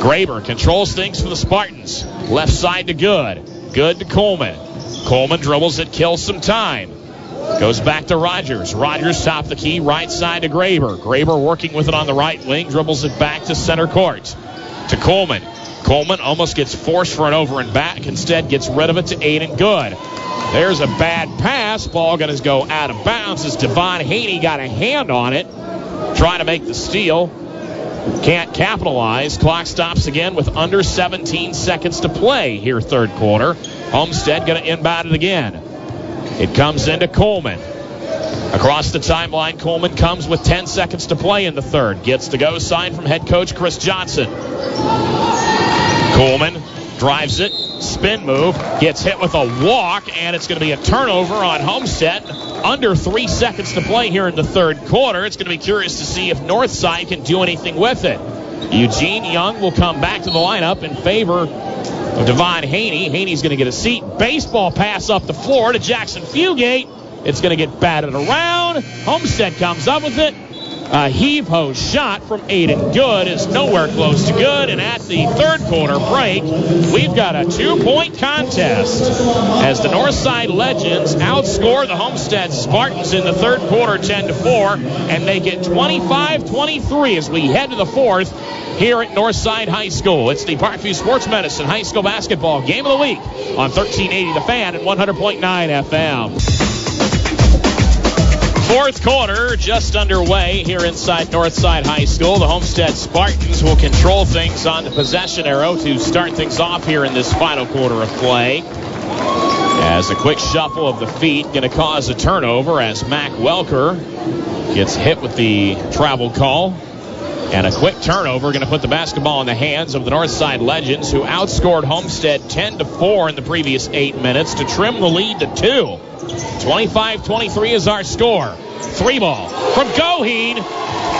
Graber controls things for the Spartans. Left side to Good. Good to Coleman. Coleman dribbles it, kills some time. Goes back to Rogers. Rogers top the key, right side to Graber. Graber working with it on the right wing, dribbles it back to center court. To Coleman. Coleman almost gets forced for an over and back. Instead, gets rid of it to Aiden Good. There's a bad pass. Ball going to go out of bounds as Devon Haney got a hand on it, trying to make the steal. Can't capitalize. Clock stops again with under 17 seconds to play here, third quarter. Homestead going to inbound it again. It comes into Coleman. Across the timeline, Coleman comes with 10 seconds to play in the third. Gets the go sign from head coach Chris Johnson. Coleman drives it, spin move, gets hit with a walk, and it's going to be a turnover on Homestead. Under three seconds to play here in the third quarter. It's going to be curious to see if Northside can do anything with it. Eugene Young will come back to the lineup in favor Devon Haney. Haney's going to get a seat. Baseball pass up the floor to Jackson Fugate. It's going to get batted around. Homestead comes up with it. A heave ho shot from Aiden Good is nowhere close to good. And at the third quarter break, we've got a two point contest as the Northside Legends outscore the Homestead Spartans in the third quarter 10 to 4 and make it 25 23 as we head to the fourth here at Northside High School. It's the Parkview Sports Medicine High School Basketball Game of the Week on 1380 The Fan and 100.9 FM. Fourth quarter just underway here inside Northside High School. The Homestead Spartans will control things on the possession arrow to start things off here in this final quarter of play. As a quick shuffle of the feet going to cause a turnover as Mac Welker gets hit with the travel call. And a quick turnover going to put the basketball in the hands of the Northside Legends, who outscored Homestead 10 to 4 in the previous eight minutes to trim the lead to two. 25-23 is our score. Three ball from Goheen.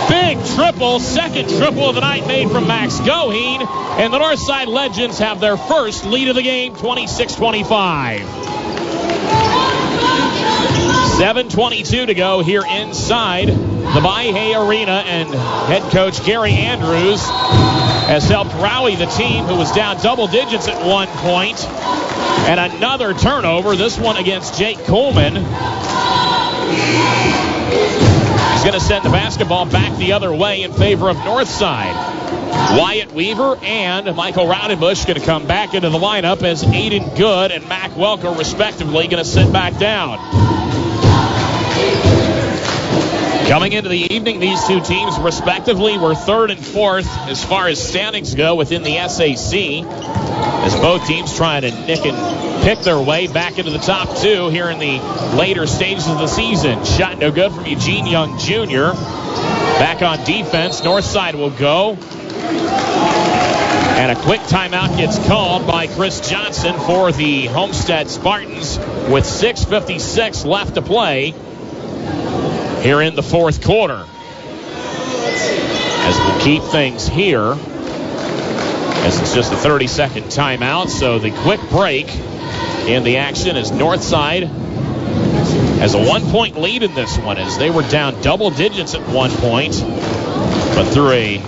Big triple, second triple of the night made from Max Goheen. And the Northside Legends have their first lead of the game, 26-25. 7.22 to go here inside the By-Hay Arena, and head coach Gary Andrews has helped rally the team who was down double digits at one point. And another turnover, this one against Jake Coleman. He's going to send the basketball back the other way in favor of Northside. Wyatt Weaver and Michael Rowdenbush going to come back into the lineup as Aiden Good and Mac Welker, respectively, going to sit back down. Coming into the evening, these two teams, respectively, were third and fourth as far as standings go within the SAC. As both teams trying to nick and pick their way back into the top two here in the later stages of the season. Shot no good from Eugene Young Jr. Back on defense, Northside will go. And a quick timeout gets called by Chris Johnson for the Homestead Spartans with 6.56 left to play here in the fourth quarter. As we keep things here, as it's just a 30 second timeout, so the quick break in the action is Northside has a one point lead in this one as they were down double digits at one point, but through a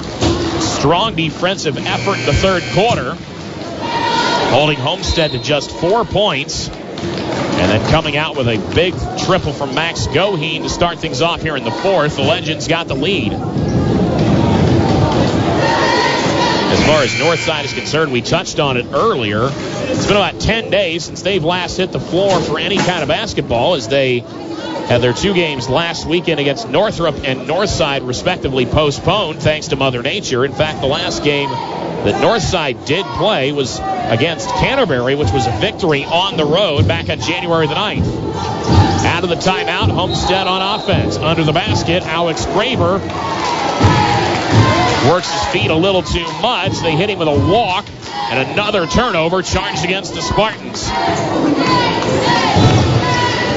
strong defensive effort in the third quarter, holding Homestead to just four points. And then coming out with a big triple from Max Goheen to start things off here in the fourth. The Legends got the lead. As far as Northside is concerned, we touched on it earlier. It's been about 10 days since they've last hit the floor for any kind of basketball as they had their two games last weekend against Northrop and Northside, respectively, postponed thanks to Mother Nature. In fact, the last game that Northside did play was against Canterbury, which was a victory on the road back on January the 9th. Out of the timeout, Homestead on offense. Under the basket, Alex Graber works his feet a little too much. They hit him with a walk, and another turnover charged against the Spartans.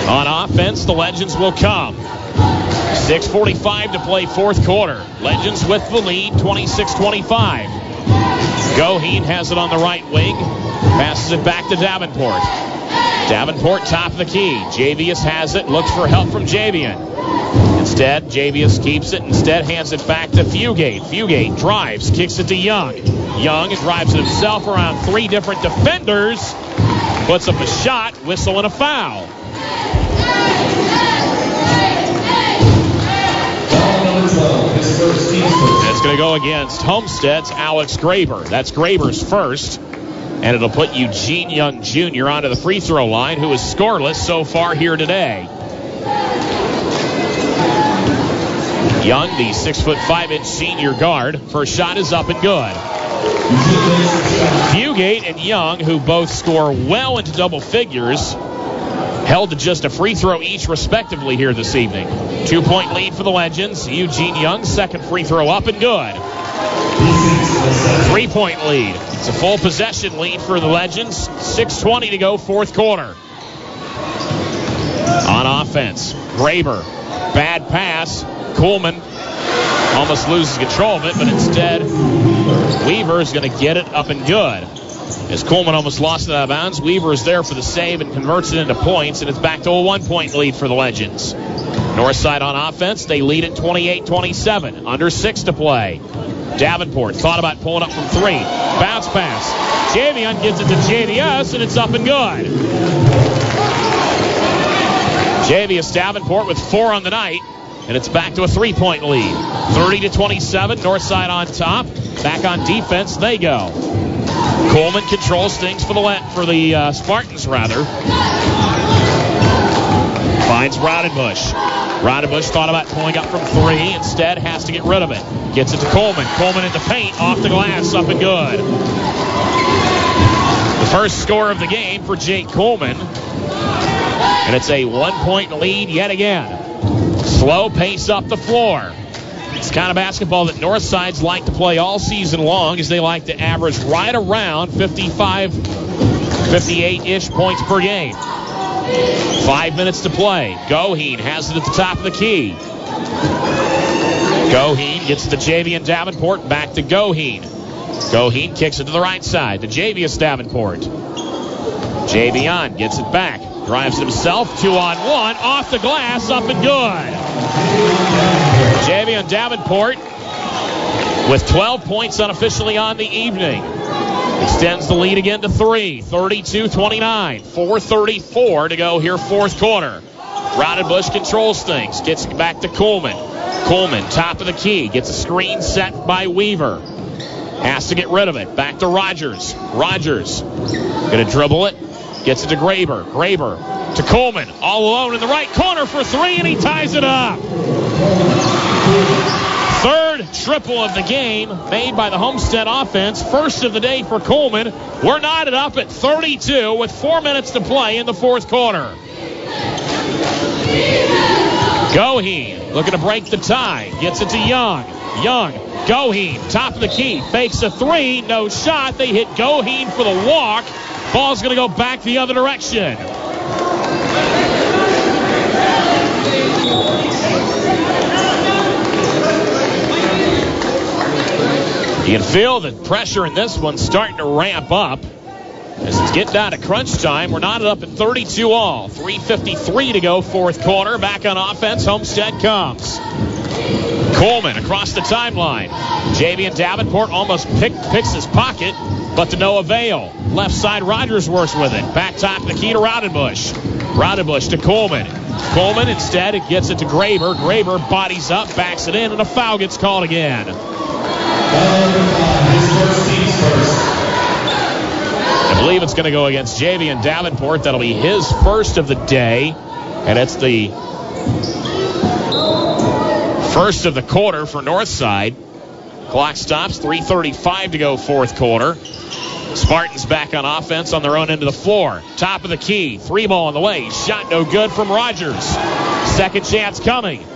On offense, the Legends will come. 6.45 to play fourth quarter. Legends with the lead, 26-25. Goheen has it on the right wing. Passes it back to Davenport. Davenport top of the key. Javius has it, looks for help from Javion. Instead, Javius keeps it. Instead, hands it back to Fugate. Fugate drives, kicks it to Young. Young drives it himself around three different defenders. Puts up a shot, whistle, and a foul. It's going to go against Homestead's Alex Graber. That's Graber's first. And it'll put Eugene Young Jr. onto the free throw line, who is scoreless so far here today. Young, the six foot five inch senior guard. First shot is up and good. Fugate and Young, who both score well into double figures, held to just a free throw each, respectively, here this evening. Two point lead for the Legends. Eugene Young, second free throw up and good. Three point lead. It's a full possession lead for the Legends. 6.20 to go, fourth quarter. On offense, Graber. Bad pass. Coleman almost loses control of it, but instead, Weaver is going to get it up and good. As Coleman almost lost it out of bounds, Weaver is there for the save and converts it into points, and it's back to a one point lead for the Legends. Northside on offense, they lead at 28 27. Under six to play. Davenport thought about pulling up from three. Bounce pass. Javion gets it to Javius, and it's up and good. Javius Davenport with four on the night, and it's back to a three point lead. 30 to 27. Northside on top. Back on defense, they go. Coleman controls things for the for the uh, Spartans rather. Finds Rowdenbush. Rowdenbush thought about pulling up from three. Instead, has to get rid of it. Gets it to Coleman. Coleman in the paint, off the glass, up and good. The first score of the game for Jake Coleman. And it's a one-point lead yet again. Slow pace up the floor. It's kind of basketball that Northside's like to play all season long as they like to average right around 55, 58-ish points per game. Five minutes to play. Goheen has it at the top of the key. Goheen gets to Javion Davenport. Back to Goheen. Goheen kicks it to the right side to Javius Davenport. Javion gets it back. Drives himself. Two on one. Off the glass. Up and good. Javion Davenport with 12 points unofficially on the evening. Extends the lead again to three. 32 29. 4.34 to go here, fourth quarter. Rowdenbush controls things. Gets back to Coleman. Coleman, top of the key. Gets a screen set by Weaver. Has to get rid of it. Back to Rogers. Rogers. Gonna dribble it. Gets it to Graber. Graber to Coleman. All alone in the right corner for three, and he ties it up. Third triple of the game made by the Homestead offense. First of the day for Coleman. We're knotted up at 32 with four minutes to play in the fourth quarter. Goheen looking to break the tie. Gets it to Young. Young. Goheen, top of the key. Fakes a three. No shot. They hit Goheen for the walk. Ball's going to go back the other direction. You can feel the pressure in this one starting to ramp up. As it's getting down to crunch time, we're knotted up at 32 all. 3.53 to go, fourth quarter. Back on offense, Homestead comes. Coleman across the timeline. Javion Davenport almost pick, picks his pocket, but to no avail. Left side, Rogers works with it. Back top the key to Rowdenbush. Rowdenbush to Coleman. Coleman instead gets it to Graber. Graber bodies up, backs it in, and a foul gets called again. I believe it's going to go against Javion Davenport. That'll be his first of the day, and it's the first of the quarter for Northside. Clock stops. 3:35 to go, fourth quarter. Spartans back on offense on their own end of the floor. Top of the key. Three ball on the way. Shot no good from Rogers. Second chance coming.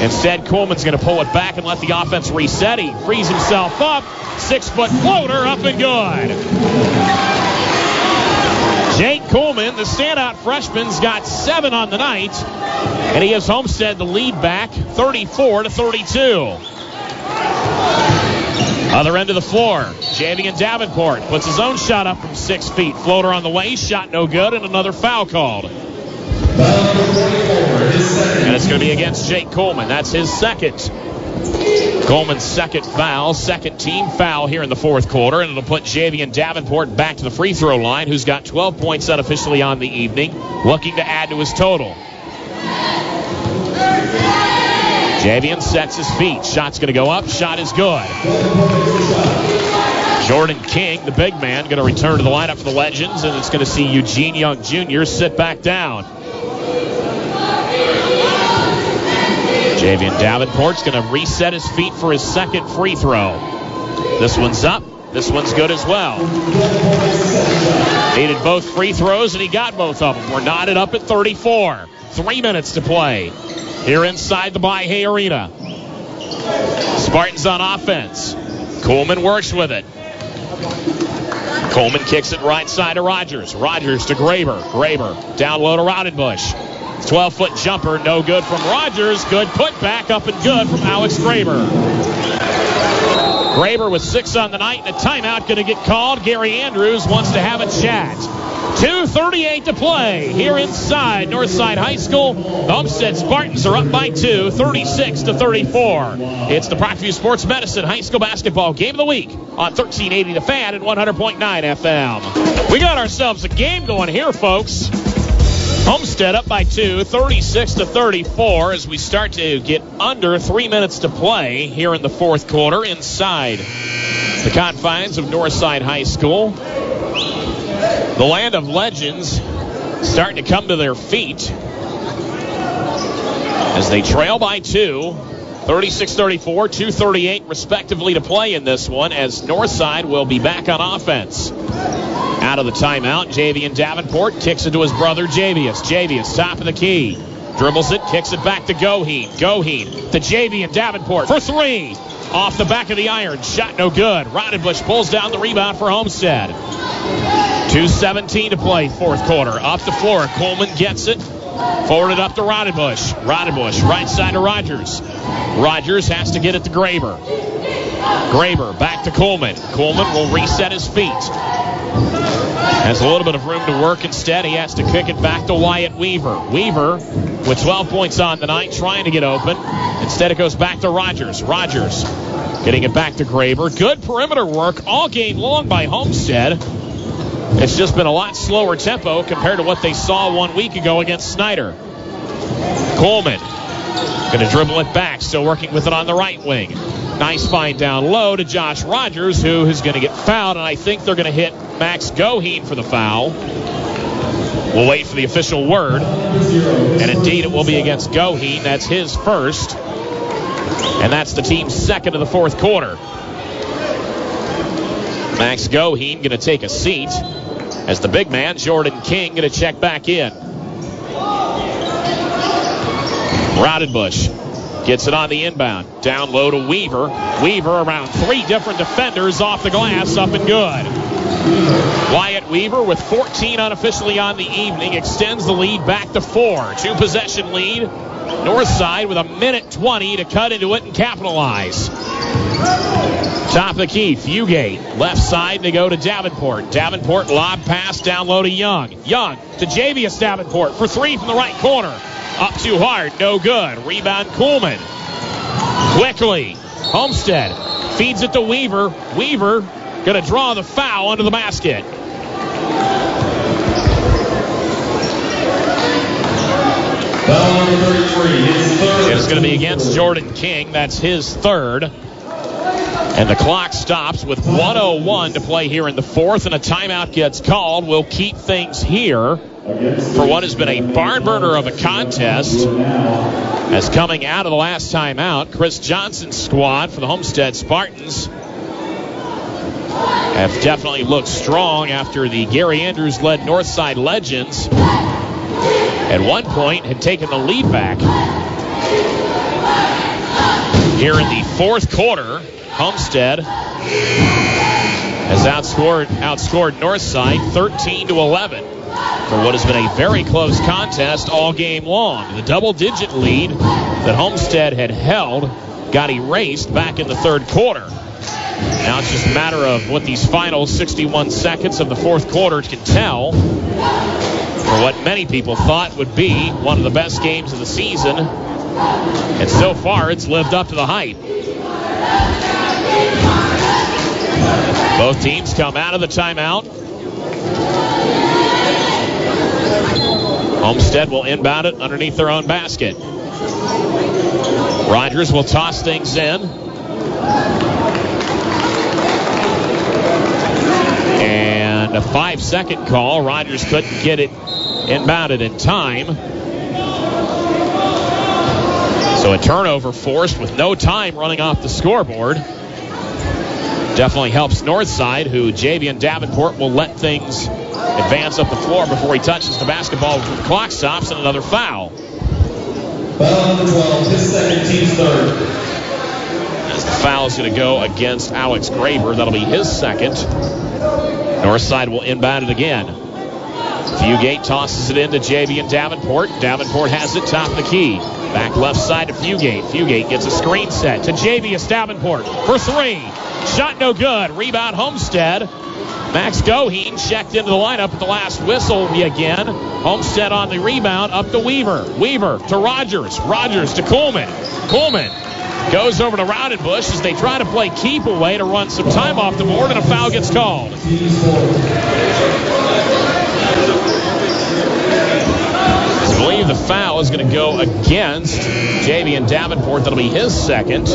Instead, Coleman's going to pull it back and let the offense reset. He frees himself up. Six foot floater up and good. Jake Coleman, the standout freshman's got seven on the night, and he has Homestead the lead back 34 to 32. Other end of the floor, Javion Davenport puts his own shot up from six feet. Floater on the way, shot no good, and another foul called. It's going to be against Jake Coleman. That's his second. Coleman's second foul, second team foul here in the fourth quarter, and it'll put Javion Davenport back to the free throw line, who's got 12 points unofficially on the evening, looking to add to his total. Javion sets his feet. Shot's going to go up. Shot is good. Jordan King, the big man, going to return to the lineup for the Legends, and it's going to see Eugene Young Jr. sit back down. Javion Davenport's going to reset his feet for his second free throw. This one's up. This one's good as well. Needed both free throws, and he got both of them. We're knotted up at 34. Three minutes to play here inside the By-Hay Arena. Spartans on offense. Coleman works with it. Coleman kicks it right side to Rogers. Rogers to Graber. Graber down low to Rowdenbush. 12 foot jumper, no good from Rogers. Good put back up and good from Alex Graber. Graber with six on the night and a timeout going to get called. Gary Andrews wants to have a chat. 2.38 to play here inside Northside High School. The Homestead Spartans are up by two, 36 to 34. It's the Parkview Sports Medicine High School Basketball Game of the Week on 1380 The Fan and 100.9 FM. We got ourselves a game going here, folks. Homestead up by two, 36 to 34 as we start to get under three minutes to play here in the fourth quarter inside the confines of Northside High School. The land of legends starting to come to their feet as they trail by two. 36 34, 238 respectively to play in this one as Northside will be back on offense. Out of the timeout, Javion Davenport kicks it to his brother Javius. Javius, top of the key. Dribbles it, kicks it back to Goheen. Goheen to Javion Davenport for three. Off the back of the iron. Shot no good. Rowdenbush pulls down the rebound for Homestead. 2.17 to play, fourth quarter. Off the floor. Coleman gets it. Forwarded up to Rowdenbush. Rowdenbush, right side to Rogers. Rogers has to get it to Graber. Graber back to Coleman. Coleman will reset his feet. Has a little bit of room to work instead. He has to kick it back to Wyatt Weaver. Weaver with 12 points on the night, trying to get open. Instead, it goes back to Rogers. Rogers getting it back to Graber. Good perimeter work all game long by Homestead. It's just been a lot slower tempo compared to what they saw one week ago against Snyder. Coleman going to dribble it back, still working with it on the right wing. Nice find down low to Josh Rogers, who is going to get fouled, and I think they're going to hit Max Goheen for the foul. We'll wait for the official word. And indeed, it will be against Goheen. That's his first. And that's the team's second of the fourth quarter. Max Goheen going to take a seat as the big man, Jordan King, going to check back in. Rowdenbush gets it on the inbound. Down low to Weaver. Weaver around three different defenders off the glass, up and good. Wyatt Weaver with 14 unofficially on the evening extends the lead back to four. Two possession lead. Northside with a minute 20 to cut into it and capitalize. Top of the key, Fugate. Left side, they go to Davenport. Davenport lob pass down low to Young. Young to Javius Davenport for three from the right corner. Up too hard, no good. Rebound Coleman. Quickly, Homestead feeds it to Weaver. Weaver going to draw the foul under the basket. It's going to be against Jordan King. That's his third. And the clock stops with 101 to play here in the fourth, and a timeout gets called. We'll keep things here for what has been a barn burner of a contest. As coming out of the last timeout, Chris Johnson's squad for the Homestead Spartans have definitely looked strong after the Gary Andrews led Northside Legends at one point had taken the lead back. Here in the fourth quarter, Homestead has outscored outscored Northside 13 to 11 for what has been a very close contest all game long. The double-digit lead that Homestead had held got erased back in the third quarter. Now it's just a matter of what these final 61 seconds of the fourth quarter can tell for what many people thought would be one of the best games of the season. And so far, it's lived up to the hype. Both teams come out of the timeout. Homestead will inbound it underneath their own basket. Rogers will toss things in. And a five second call. Rogers couldn't get it inbounded in time. So a turnover forced with no time running off the scoreboard. Definitely helps Northside, who Javion Davenport will let things advance up the floor before he touches the basketball the clock stops and another foul. Foul number 12, his second, team's third. As the foul is going to go against Alex Graber, that'll be his second. Northside will inbound it again. Fugate tosses it in into Javion Davenport. Davenport has it top of the key. Back left side to Fugate. Fugate gets a screen set to Javius Davenport for three. Shot no good. Rebound Homestead. Max Goheen checked into the lineup at the last whistle again. Homestead on the rebound up to Weaver. Weaver to Rogers. Rogers to Coleman. Coleman goes over to Rowdenbush as they try to play keep away to run some time off the board, and a foul gets called. I believe the foul is going to go against Javion Davenport. That'll be his second.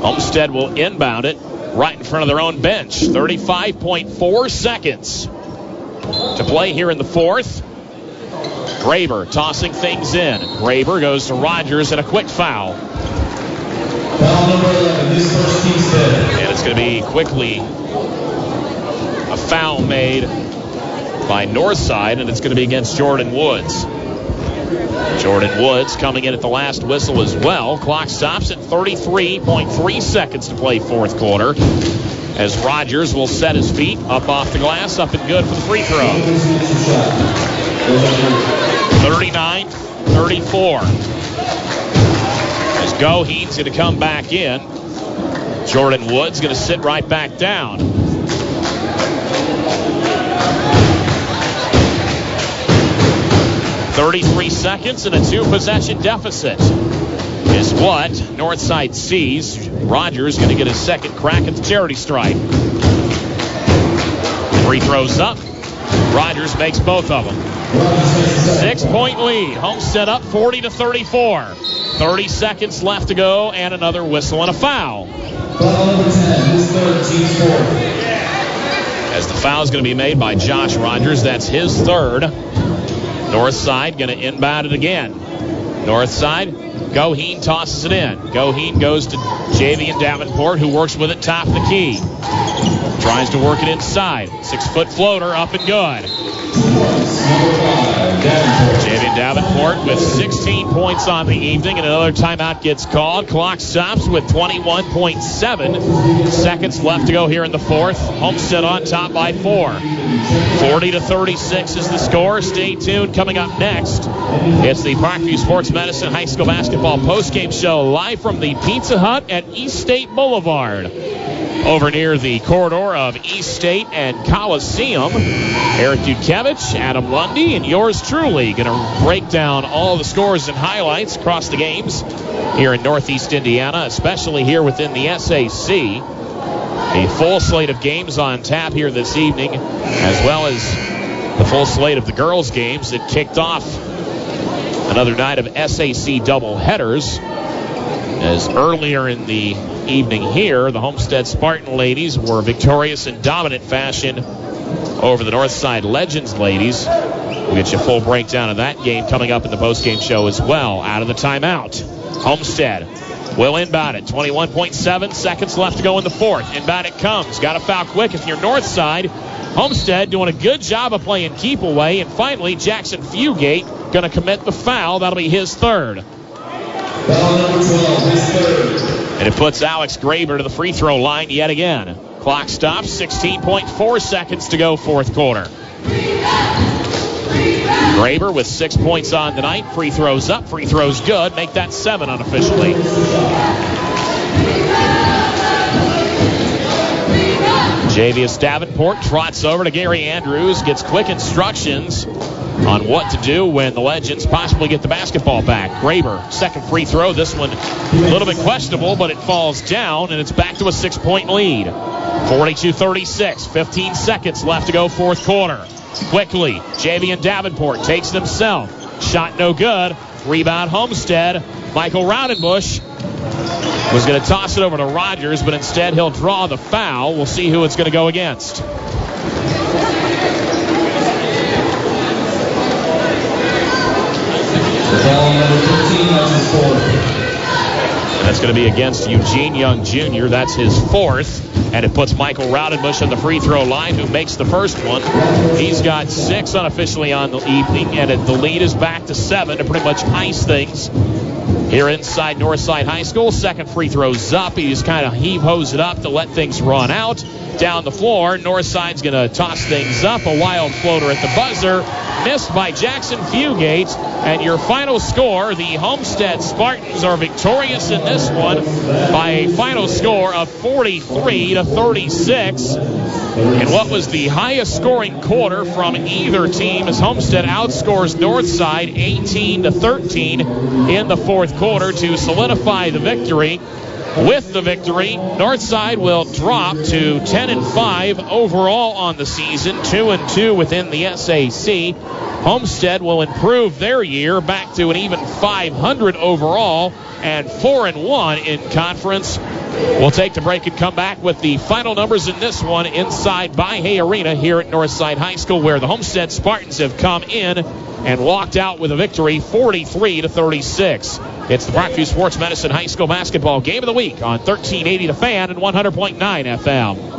Homestead will inbound it right in front of their own bench. 35.4 seconds to play here in the fourth. Graber tossing things in. Graber goes to Rogers and a quick foul. Foul number 11, his first, team's fifth. And it's going to be quickly a foul made by Northside, and it's going to be against Jordan Woods. Jordan Woods coming in at the last whistle as well. Clock stops at 33.3 seconds to play fourth quarter. As Rogers will set his feet up off the glass, up and good for the free throw. 39 34. As Goheen's going to come back in. Jordan Woods going to sit right back down. Thirty-three seconds and a two-possession deficit is what Northside sees. Rogers is going to get his second crack at the charity stripe. Free throws up. Rogers makes both of them. Six-point lead. Homestead up 40 to 34. 30 seconds left to go, and another whistle and a foul. Foul number 10, his third, team's fourth. As the foul is going to be made by Josh Rogers, that's his third. Northside going to inbound it again. North side, Goheen tosses it in. Goheen goes to Javion Davenport, who works with it top the key. Tries to work it inside. Six foot floater up and good. Javion Davenport with 16 points on the evening, and another timeout gets called. Clock stops with 21.7 seconds left to go here in the fourth. Homestead on top by four. 40 to 36 is the score. Stay tuned. Coming up next, it's the Parkview Sports Medicine High School Basketball postgame show live from the Pizza Hut at East State Boulevard. Over near the corridor of East State and Coliseum, Eric Dukevich, Adam Lundy, and yours truly going to break down all the scores and highlights across the games here in Northeast Indiana, especially here within the SAC. A full slate of games on tap here this evening, as well as the full slate of the girls' games that kicked off another night of SAC double headers. As earlier in the evening here, the Homestead Spartan ladies were victorious in dominant fashion over the Northside Legends ladies. We'll get you a full breakdown of that game coming up in the postgame show as well. Out of the timeout, Homestead will inbound it. 21.7 seconds left to go in the fourth. Inbound it comes. Got to foul quick if you're Northside. Homestead doing a good job of playing keep away. And finally, Jackson Fugate going to commit the foul. That'll be his third. Foul number 12, his third. And it puts Alex Graber to the free throw line yet again. Clock stops, 16.4 seconds to go, fourth quarter. Graber with six points on tonight. Free throws up, free throws good. Make that seven unofficially. Javius Davenport trots over to Gary Andrews, gets quick instructions on what to do when the Legends possibly get the basketball back. Graber, second free throw. This one a little bit questionable, but it falls down, and it's back to a six point lead. 42 36, 15 seconds left to go, fourth quarter. Quickly, Javion Davenport takes it himself. Shot no good. Rebound Homestead. Michael Rowdenbush was going to toss it over to Rogers, but instead he'll draw the foul. We'll see who it's going to go against. Foul number 15, that's going to be against Eugene Young Jr. That's his fourth. And it puts Michael Rowdenbush on the free throw line, who makes the first one. He's got six unofficially on the evening, and the lead is back to seven to pretty much ice things here inside Northside High School. Second free throw's up. He just kind of heave hose it up to let things run out. Down the floor, Northside's going to toss things up. A wild floater at the buzzer. Missed by Jackson Fugate. And your final score, the Homestead Spartans are victorious in this one by a final score of 43 to 36. And what was the highest scoring quarter from either team as Homestead outscores Northside 18 to 13 in the fourth quarter to solidify the victory. With the victory, Northside will drop to 10 and 5 overall on the season, 2 and 2 within the SAC. Homestead will improve their year back to an even 500 overall and 4 and 1 in conference. We'll take the break and come back with the final numbers in this one inside By-Hay Arena here at Northside High School, where the Homestead Spartans have come in and walked out with a victory 43 to 36. It's the Parkview Sports Medicine High School basketball game of the week on 1380 The Fan and 100.9 FM.